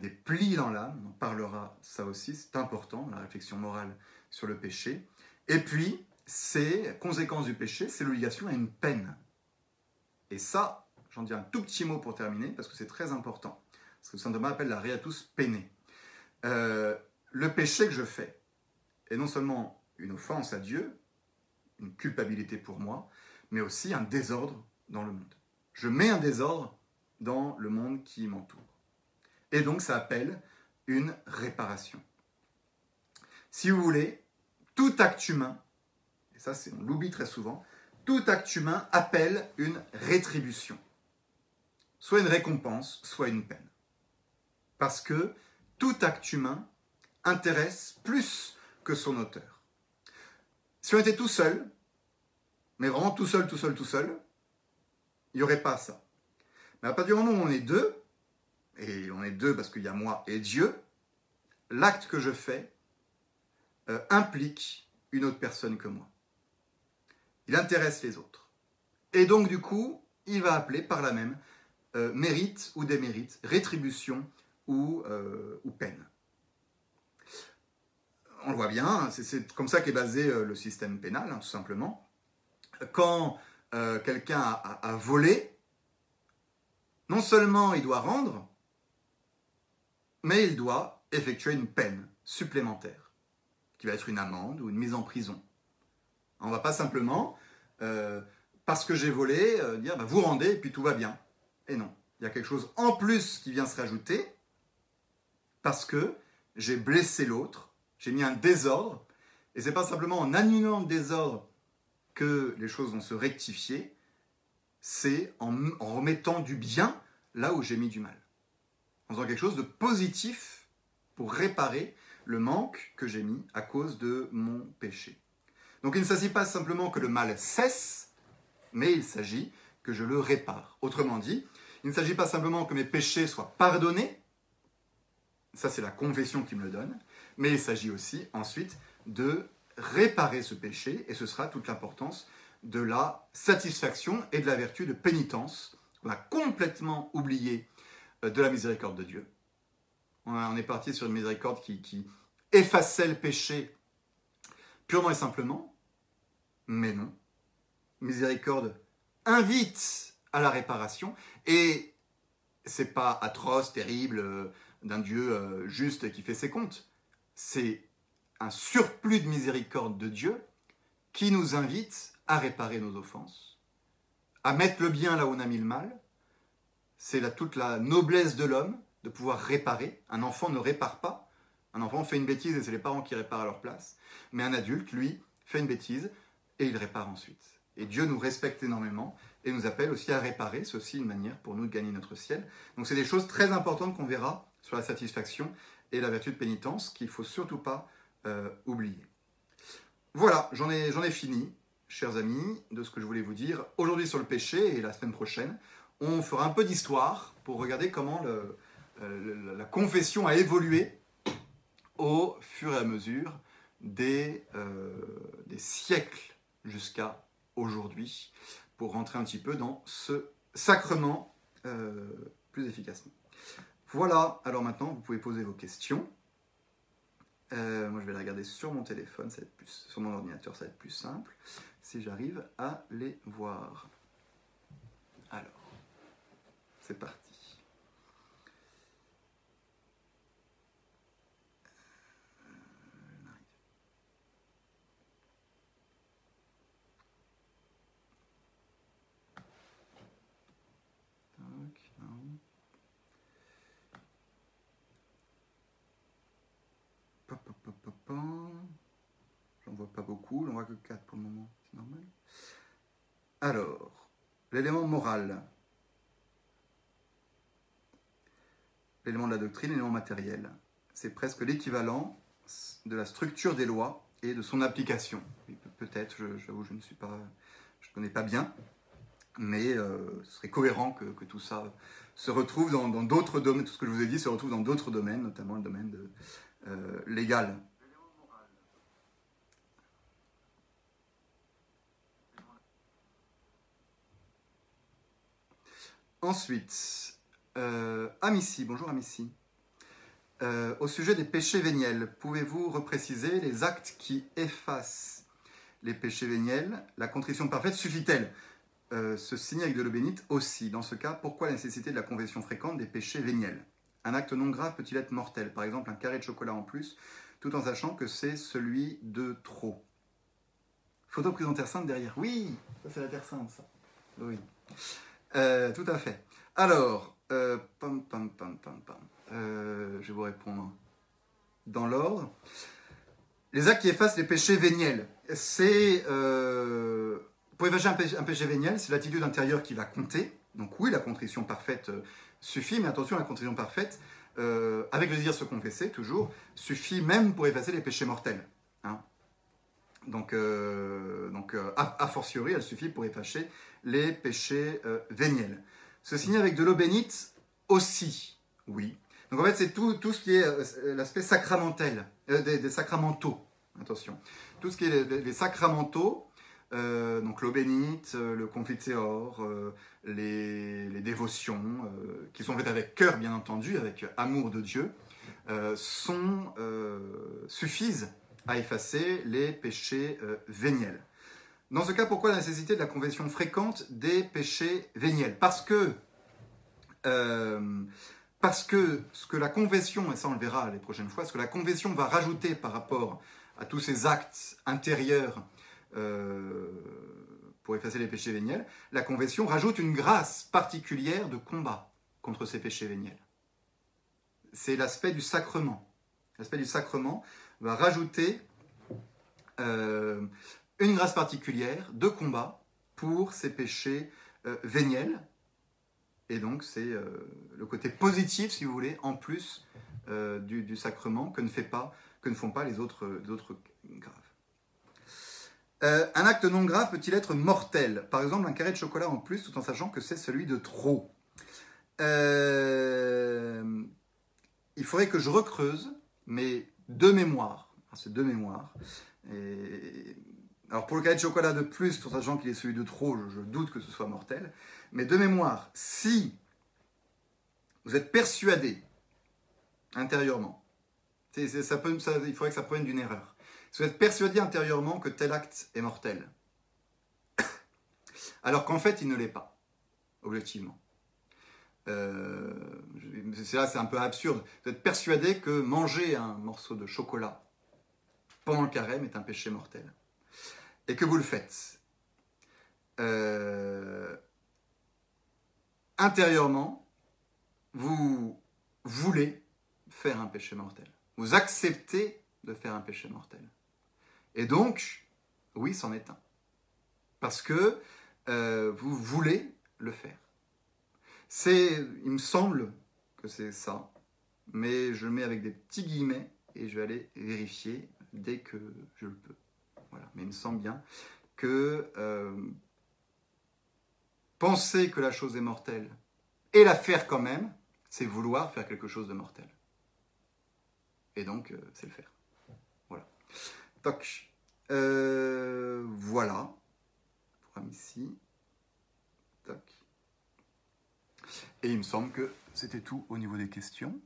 des plis dans l'âme. On parlera ça aussi, c'est important, la réflexion morale sur le péché. Et puis, c'est conséquence du péché, c'est l'obligation à une peine. Et ça, J'en dis un tout petit mot pour terminer, parce que c'est très important. Ce que Saint Thomas appelle la réatus pene. Euh, le péché que je fais est non seulement une offense à Dieu, une culpabilité pour moi, mais aussi un désordre dans le monde. Je mets un désordre dans le monde qui m'entoure. Et donc ça appelle une réparation. Si vous voulez, tout acte humain, et ça on l'oublie très souvent, tout acte humain appelle une rétribution soit une récompense, soit une peine. Parce que tout acte humain intéresse plus que son auteur. Si on était tout seul, mais vraiment tout seul, tout seul, tout seul, il n'y aurait pas ça. Mais à partir du moment où on est deux, et on est deux parce qu'il y a moi et Dieu, l'acte que je fais euh, implique une autre personne que moi. Il intéresse les autres. Et donc du coup, il va appeler par la même euh, mérite ou démérite, rétribution ou, euh, ou, peine. On le voit bien, c'est comme ça qu'est basé le système pénal, hein, tout simplement. Quand quelqu'un a, volé, non seulement il doit rendre, mais il doit effectuer une peine supplémentaire, qui va être une amende ou une mise en prison. On ne va pas simplement, euh, parce que j'ai volé, euh, dire bah, vous rendez et puis tout va bien. Et non, il y a quelque chose en plus qui vient se rajouter parce que j'ai blessé l'autre, j'ai mis un désordre, et c'est pas simplement en annulant le désordre que les choses vont se rectifier, c'est en, en remettant du bien là où j'ai mis du mal. En quelque chose de positif pour réparer le manque que j'ai mis à cause de mon péché. Donc il ne s'agit pas simplement que le mal cesse, mais il s'agit que je le répare. Autrement dit, il ne s'agit pas simplement que mes péchés soient pardonnés, ça c'est la confession qui me le donne, mais il s'agit aussi ensuite de réparer ce péché, et ce sera toute l'importance de la satisfaction et de la vertu de pénitence. On a complètement oublié de la miséricorde de Dieu. On est parti sur une miséricorde qui, qui effaçait le péché purement et simplement, mais non. Miséricorde invite à la réparation, et c'est pas atroce, terrible, euh, d'un Dieu euh, juste qui fait ses comptes. C'est un surplus de miséricorde de Dieu qui nous invite à réparer nos offenses, à mettre le bien là où on a mis le mal. C'est toute la noblesse de l'homme de pouvoir réparer. Un enfant ne répare pas. Un enfant fait une bêtise et c'est les parents qui réparent à leur place. Mais un adulte, lui, fait une bêtise et il répare ensuite. Et Dieu nous respecte énormément et nous appelle aussi à réparer. C'est aussi une manière pour nous de gagner notre ciel. Donc c'est des choses très importantes qu'on verra sur la satisfaction et la vertu de pénitence qu'il ne faut surtout pas euh, oublier. Voilà, j'en ai fini, chers amis, de ce que je voulais vous dire. Aujourd'hui sur le péché et la semaine prochaine, on fera un peu d'histoire pour regarder comment euh, la confession a évolué au fur et à mesure des, euh, des siècles jusqu'à aujourd'hui, pour rentrer un petit peu dans ce sacrement plus efficacement. Voilà, alors maintenant vous pouvez poser vos questions. Euh, moi je vais les regarder sur mon téléphone, ça va être plus, sur mon ordinateur, ça va être plus simple, si j'arrive à les voir. C'est parti. J'en vois pas beaucoup, j'en vois que 4 pour le moment, c'est normal. Alors, l'élément moral. L'élément de la doctrine, l'élément matériel. C'est presque l'équivalent de la structure des lois et de son application. Peut-être, j'avoue, je ne suis pas, je connais pas bien, mais euh, ce serait cohérent que, tout ça se retrouve dans d'autres domaines, tout ce que je vous ai dit se retrouve dans d'autres domaines, notamment le domaine euh, légal. Ensuite, euh, Amici, bonjour Amici. Euh, au sujet des péchés véniels, pouvez-vous repréciser les actes qui effacent les péchés véniels? La contrition parfaite suffit-elle? Euh, Se signer avec de l'eau bénite aussi. Dans ce cas, pourquoi la nécessité de la conversion fréquente des péchés véniels? Un acte non grave peut-il être mortel? Par exemple, un carré de chocolat en plus, tout en sachant que c'est celui de trop. Photo prise en Terre Sainte derrière. Oui, ça c'est la Terre Sainte, ça. Oui. Euh, tout à fait. Alors, euh. Euh, je vais vous répondre dans l'ordre. Les actes qui effacent les péchés véniels. C'est. pour effacer un péché, véniel, c'est l'attitude intérieure qui va compter. Donc, oui, la contrition parfaite suffit, mais attention, la contrition parfaite, avec le désir de se confesser, toujours, suffit même pour effacer les péchés mortels. Hein. Donc, donc a, fortiori, elle suffit pour effacer les péchés euh, véniels. Se signer avec de l'eau bénite aussi, oui. Donc en fait, c'est tout, tout ce qui est euh, l'aspect sacramentel, euh, des, sacramentaux, attention. Tout ce qui est les, sacramentaux, donc l'eau bénite, le confiteor, les, les, dévotions, qui sont faites avec cœur, bien entendu, avec amour de Dieu, sont, suffisent à effacer les péchés véniels. Dans ce cas, pourquoi la nécessité de la conversion fréquente des péchés véniels? Parce que, euh, parce que ce que la conversion, et ça on le verra les prochaines fois, ce que la conversion va rajouter par rapport à tous ces actes intérieurs euh, pour effacer les péchés véniels, la Confession rajoute une grâce particulière de combat contre ces péchés véniels. C'est l'aspect du sacrement. L'aspect du sacrement va rajouter euh, une grâce particulière de combat pour ces péchés euh, véniels. Et donc c'est le côté positif, si vous voulez, en plus du, du, sacrement que ne, font pas les autres, graves. Euh, un acte non grave peut-il être mortel? Par exemple, un carré de chocolat en plus, tout en sachant que c'est celui de trop. Euh, il faudrait que je recreuse, mais de mémoire. C'est de mémoire. Alors pour le carré de chocolat de plus, tout sachant qu'il est celui de trop, je, doute que ce soit mortel. Mais de mémoire, si vous êtes persuadé intérieurement, ça il faudrait que ça provienne d'une erreur si vous êtes persuadé intérieurement que tel acte est mortel, alors qu'en fait il ne l'est pas, objectivement. Euh, c'est là, c'est un peu absurde. Vous êtes persuadé que manger un morceau de chocolat pendant le carême est un péché mortel. Et que vous le faites. Euh, intérieurement, vous voulez faire un péché mortel. Vous acceptez de faire un péché mortel. Et donc, oui, c'en est un. Parce que euh, vous voulez le faire. C'est, il me semble que c'est ça, mais je le mets avec des petits guillemets et je vais aller vérifier dès que je le peux. Voilà. Mais il me semble bien que euh, penser que la chose est mortelle et la faire quand même, c'est vouloir faire quelque chose de mortel. Et donc, euh, c'est le faire. Toc. Euh, voilà. Ici. Et il me semble que c'était tout au niveau des questions.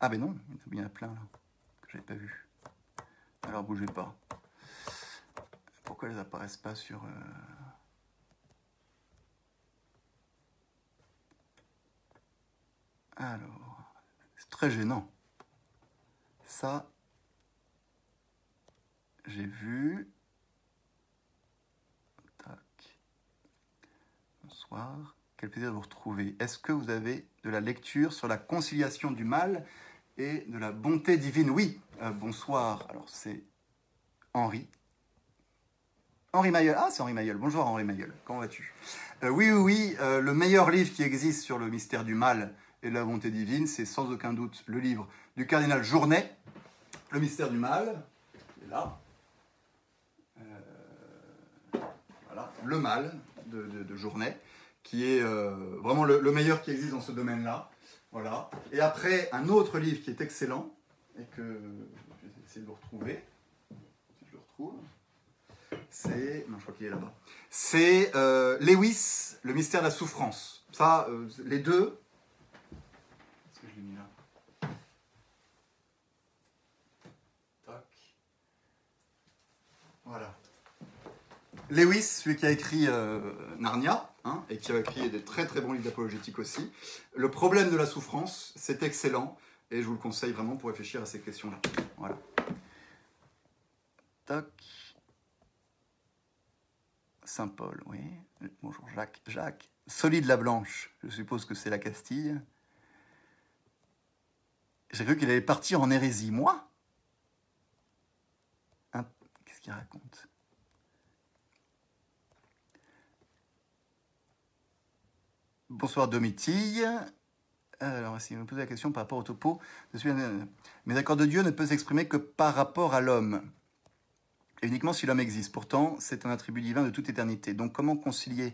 Ah ben non, il y en a plein là, que j'avais pas vu. Alors bougez pas. Pourquoi elles apparaissent pas sur... Euh, alors très gênant. Ça, j'ai vu. Bonsoir. Quel plaisir de vous retrouver. Est-ce que vous avez de la lecture sur la conciliation du mal et de la bonté divine Oui. Euh, bonsoir. Alors c'est Henri. Henri Mayol. Ah, c'est Henri Mayol. Bonjour Henri Mayol. Comment vas-tu? Euh, Oui, oui, oui. Euh, le meilleur livre qui existe sur le mystère du mal et de la bonté divine, c'est sans aucun doute le livre du cardinal Journet, Le mystère du mal, là. Euh, voilà, Le mal de, Journet, qui est vraiment le, meilleur qui existe dans ce domaine-là. Voilà. Et après, un autre livre qui est excellent, et que je vais essayer de le retrouver, si je le retrouve. C'est. Non, je crois qu'il est là-bas. C'est euh, Lewis, Le mystère de la souffrance. Ça, les deux, Voilà. Lewis, celui qui a écrit euh, Narnia, hein, et qui a écrit des très très bons livres d'apologétique aussi. Le problème de la souffrance, c'est excellent, et je vous le conseille vraiment pour réfléchir à ces questions-là. Voilà. Tac. Saint-Paul, oui. Bonjour Jacques. Jacques. Solide la Blanche, je suppose que c'est la Castille. J'ai cru qu'il allait partir en hérésie. Moi? Qu'il raconte? Bonsoir Domitille. Alors, si vous me posez la question par rapport au topo, mes accords de Dieu ne peuvent s'exprimer que par rapport à l'homme, et uniquement si l'homme existe. Pourtant, c'est un attribut divin de toute éternité. Donc, comment concilier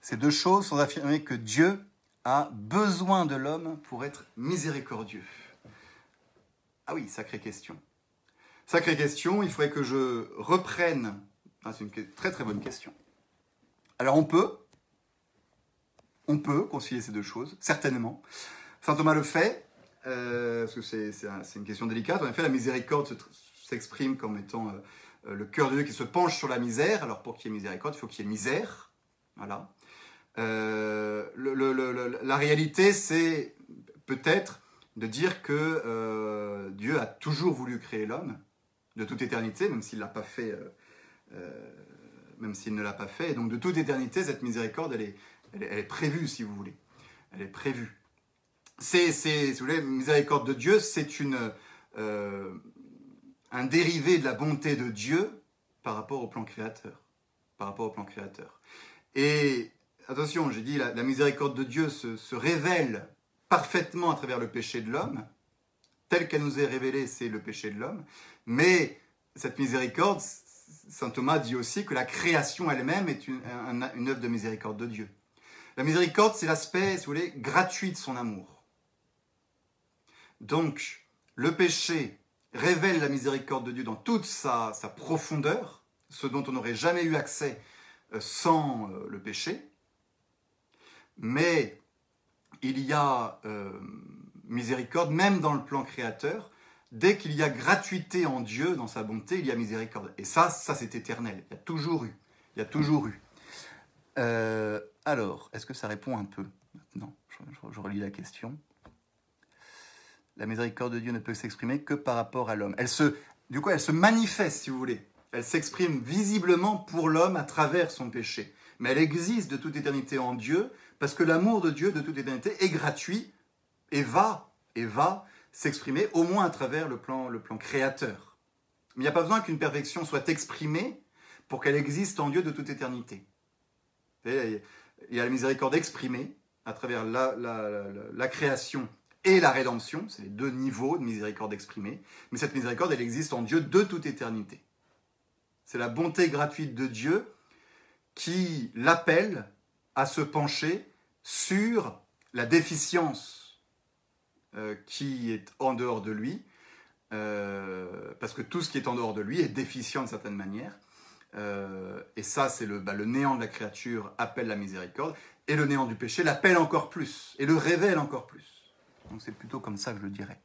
ces deux choses sans affirmer que Dieu a besoin de l'homme pour être miséricordieux? Ah oui, sacrée question. Sacrée question, il faudrait que je reprenne. Ah, c'est une très très bonne question. Alors on peut, on peut concilier ces deux choses, certainement. Saint Thomas le fait, euh, parce que c'est une question délicate. En effet, la miséricorde s'exprime comme étant euh, le cœur de Dieu qui se penche sur la misère. Alors pour qu'il y ait miséricorde, il faut qu'il y ait misère. Voilà. Euh, la réalité, c'est peut-être de dire que Dieu a toujours voulu créer l'homme de toute éternité, même s'il pas fait, même s'il ne l'a pas fait. Et donc de toute éternité, cette miséricorde, elle est, elle est, prévue, si vous voulez. Elle est prévue. C'est, si vous voulez, miséricorde de Dieu, c'est une, euh, un dérivé de la bonté de Dieu par rapport au plan créateur. Par rapport au plan créateur. Et attention, j'ai dit, la, la miséricorde de Dieu se, révèle parfaitement à travers le péché de l'homme, tel qu'elle nous est révélée, c'est le péché de l'homme. Mais cette miséricorde, saint Thomas dit aussi que la création elle-même est une, un- une œuvre de miséricorde de Dieu. La miséricorde, c'est l'aspect, si vous voulez, gratuit de son amour. Donc, le péché révèle la miséricorde de Dieu dans toute sa, profondeur, ce dont on n'aurait jamais eu accès euh, sans euh, le péché. Mais il y a euh, miséricorde, même dans le plan créateur. Dès qu'il y a gratuité en Dieu, dans sa bonté, il y a miséricorde. Et ça, ça c'est éternel. Il y a toujours eu. Il y a toujours eu. Alors, est-ce que ça répond un peu maintenant? Je, relis la question. La miséricorde de Dieu ne peut s'exprimer que par rapport à l'homme. Elle se, du coup, elle se manifeste, si vous voulez. Elle s'exprime visiblement pour l'homme à travers son péché. Mais elle existe de toute éternité en Dieu, parce que l'amour de Dieu de toute éternité est gratuit et va, et va s'exprimer au moins à travers le plan, créateur. Il n'y a pas besoin qu'une perfection soit exprimée pour qu'elle existe en Dieu de toute éternité. Y a la miséricorde exprimée à travers la, création et la rédemption, c'est les deux niveaux de miséricorde exprimée, mais cette miséricorde, elle existe en Dieu de toute éternité. C'est la bonté gratuite de Dieu qui l'appelle à se pencher sur la déficience euh, qui est en dehors de lui, euh, parce que tout ce qui est en dehors de lui est déficient d'une certaine manière. Euh, et ça, c'est le, bah, le néant de la créature appelle la miséricorde, et le néant du péché l'appelle encore plus, et le révèle encore plus. Donc c'est plutôt comme ça que je le dirais.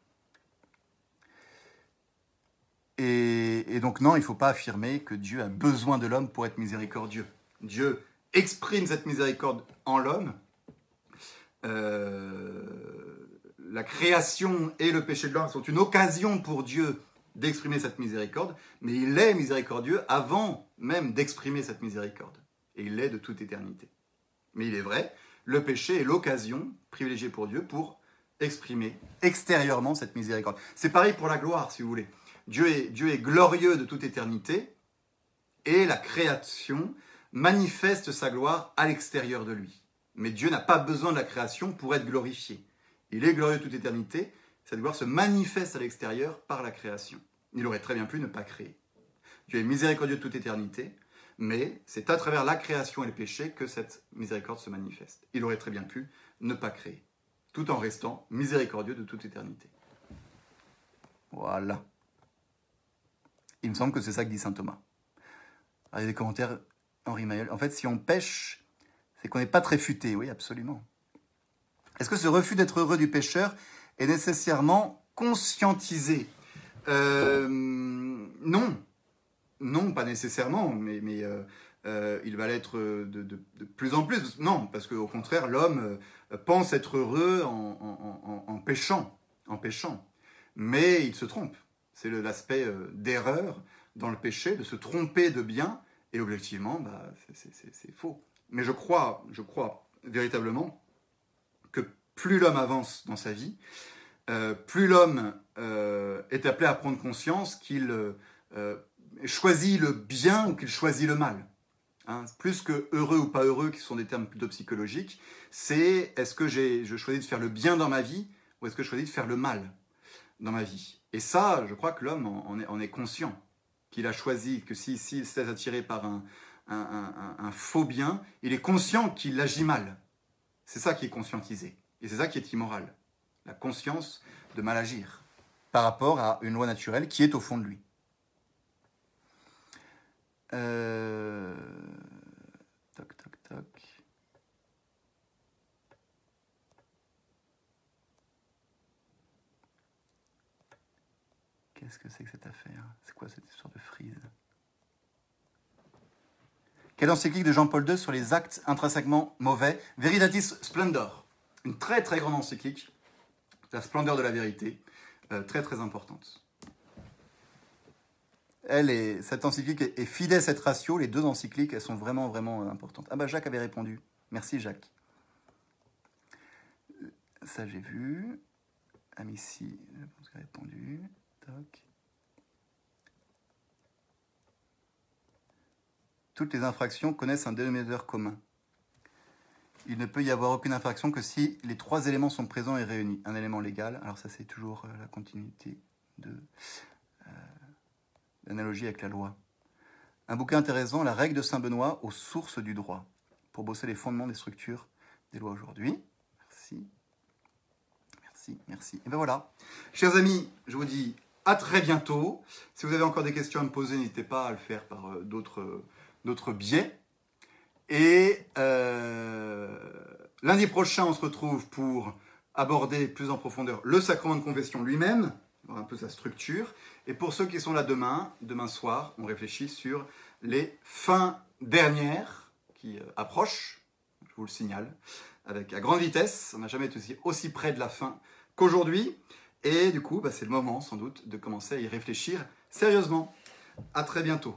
Et, et donc non, il ne faut pas affirmer que Dieu a besoin de l'homme pour être miséricordieux. Dieu exprime cette miséricorde en l'homme. Euh, la création et le péché de l'homme sont une occasion pour Dieu d'exprimer cette miséricorde, mais il est miséricordieux avant même d'exprimer cette miséricorde. Et il l'est de toute éternité. Mais il est vrai, le péché est l'occasion privilégiée pour Dieu pour exprimer extérieurement cette miséricorde. C'est pareil pour la gloire, si vous voulez. Dieu est, Dieu est glorieux de toute éternité, et la création manifeste sa gloire à l'extérieur de lui. Mais Dieu n'a pas besoin de la création pour être glorifié. Il est glorieux de toute éternité, cette gloire se manifeste à l'extérieur par la création. Il aurait très bien pu ne pas créer. Dieu est miséricordieux de toute éternité, mais c'est à travers la création et le péché que cette miséricorde se manifeste. Il aurait très bien pu ne pas créer, tout en restant miséricordieux de toute éternité. Voilà. Il me semble que c'est ça que dit saint Thomas. Il y a des commentaires, Henri Mayol. En fait, si on pêche, c'est qu'on n'est pas très futé. Oui, absolument. Est-ce que ce refus d'être heureux du pécheur est nécessairement conscientisé Euh, Non. Non, pas nécessairement, mais, mais euh, euh, il va l'être de, plus en plus. Non, parce qu'au contraire, l'homme pense être heureux en, en- en- péchant. Mais il se trompe. C'est l'aspect d'erreur dans le péché, de se tromper de bien, et objectivement, bah, c'est- faux. Mais je crois, je crois véritablement plus l'homme avance dans sa vie, euh, plus l'homme euh, est appelé à prendre conscience qu'il euh, choisit le bien ou qu'il choisit le mal. Hein, plus que heureux ou pas heureux, qui sont des termes plutôt psychologiques, c'est est-ce que je choisis de faire le bien dans ma vie ou est-ce que je choisis de faire le mal dans ma vie? Et ça, je crois que l'homme en, est, en est conscient, qu'il a choisi, que s'il si, s'est attiré par un- un faux bien, il est conscient qu'il agit mal. C'est ça qui est conscientisé. Et c'est ça qui est immoral. La conscience de mal agir par rapport à une loi naturelle qui est au fond de lui. Euh... Toc, toc, toc. Qu'est-ce que c'est que cette affaire? C'est quoi cette histoire de frise? Quelle encyclique de Jean-Paul II sur les actes intrinsèquement mauvais Veritatis Splendor. Une très très grande encyclique la splendeur de la vérité, euh, très très importante. Elle est, cette encyclique est, fidèle cette ratio. Les deux encycliques, elles sont vraiment vraiment importantes. Ah bah Jacques avait répondu. Merci Jacques. Ça j'ai vu. Amici, je pense a répondu. Toc. Toutes les infractions connaissent un dénominateur commun. Il ne peut y avoir aucune infraction que si les trois éléments sont présents et réunis. Un élément légal, alors ça c'est toujours euh, la continuité de euh, l'analogie avec la loi. Un bouquin intéressant, La règle de Saint-Benoît aux sources du droit, pour bosser les fondements des structures des lois aujourd'hui. Merci. Merci, merci. Et bien voilà. Chers amis, je vous dis à très bientôt. Si vous avez encore des questions à me poser, n'hésitez pas à le faire par euh, d'autres d'autres biais. Et euh, lundi prochain, on se retrouve pour aborder plus en profondeur le sacrement de confession lui-même, un peu sa structure. Et pour ceux qui sont là demain, demain soir, on réfléchit sur les fins dernières qui euh, approchent, je vous le signale, avec à grande vitesse. On n'a jamais été aussi, aussi près de la fin qu'aujourd'hui. Et du coup, bah, c'est le moment sans doute de commencer à y réfléchir sérieusement. À très bientôt.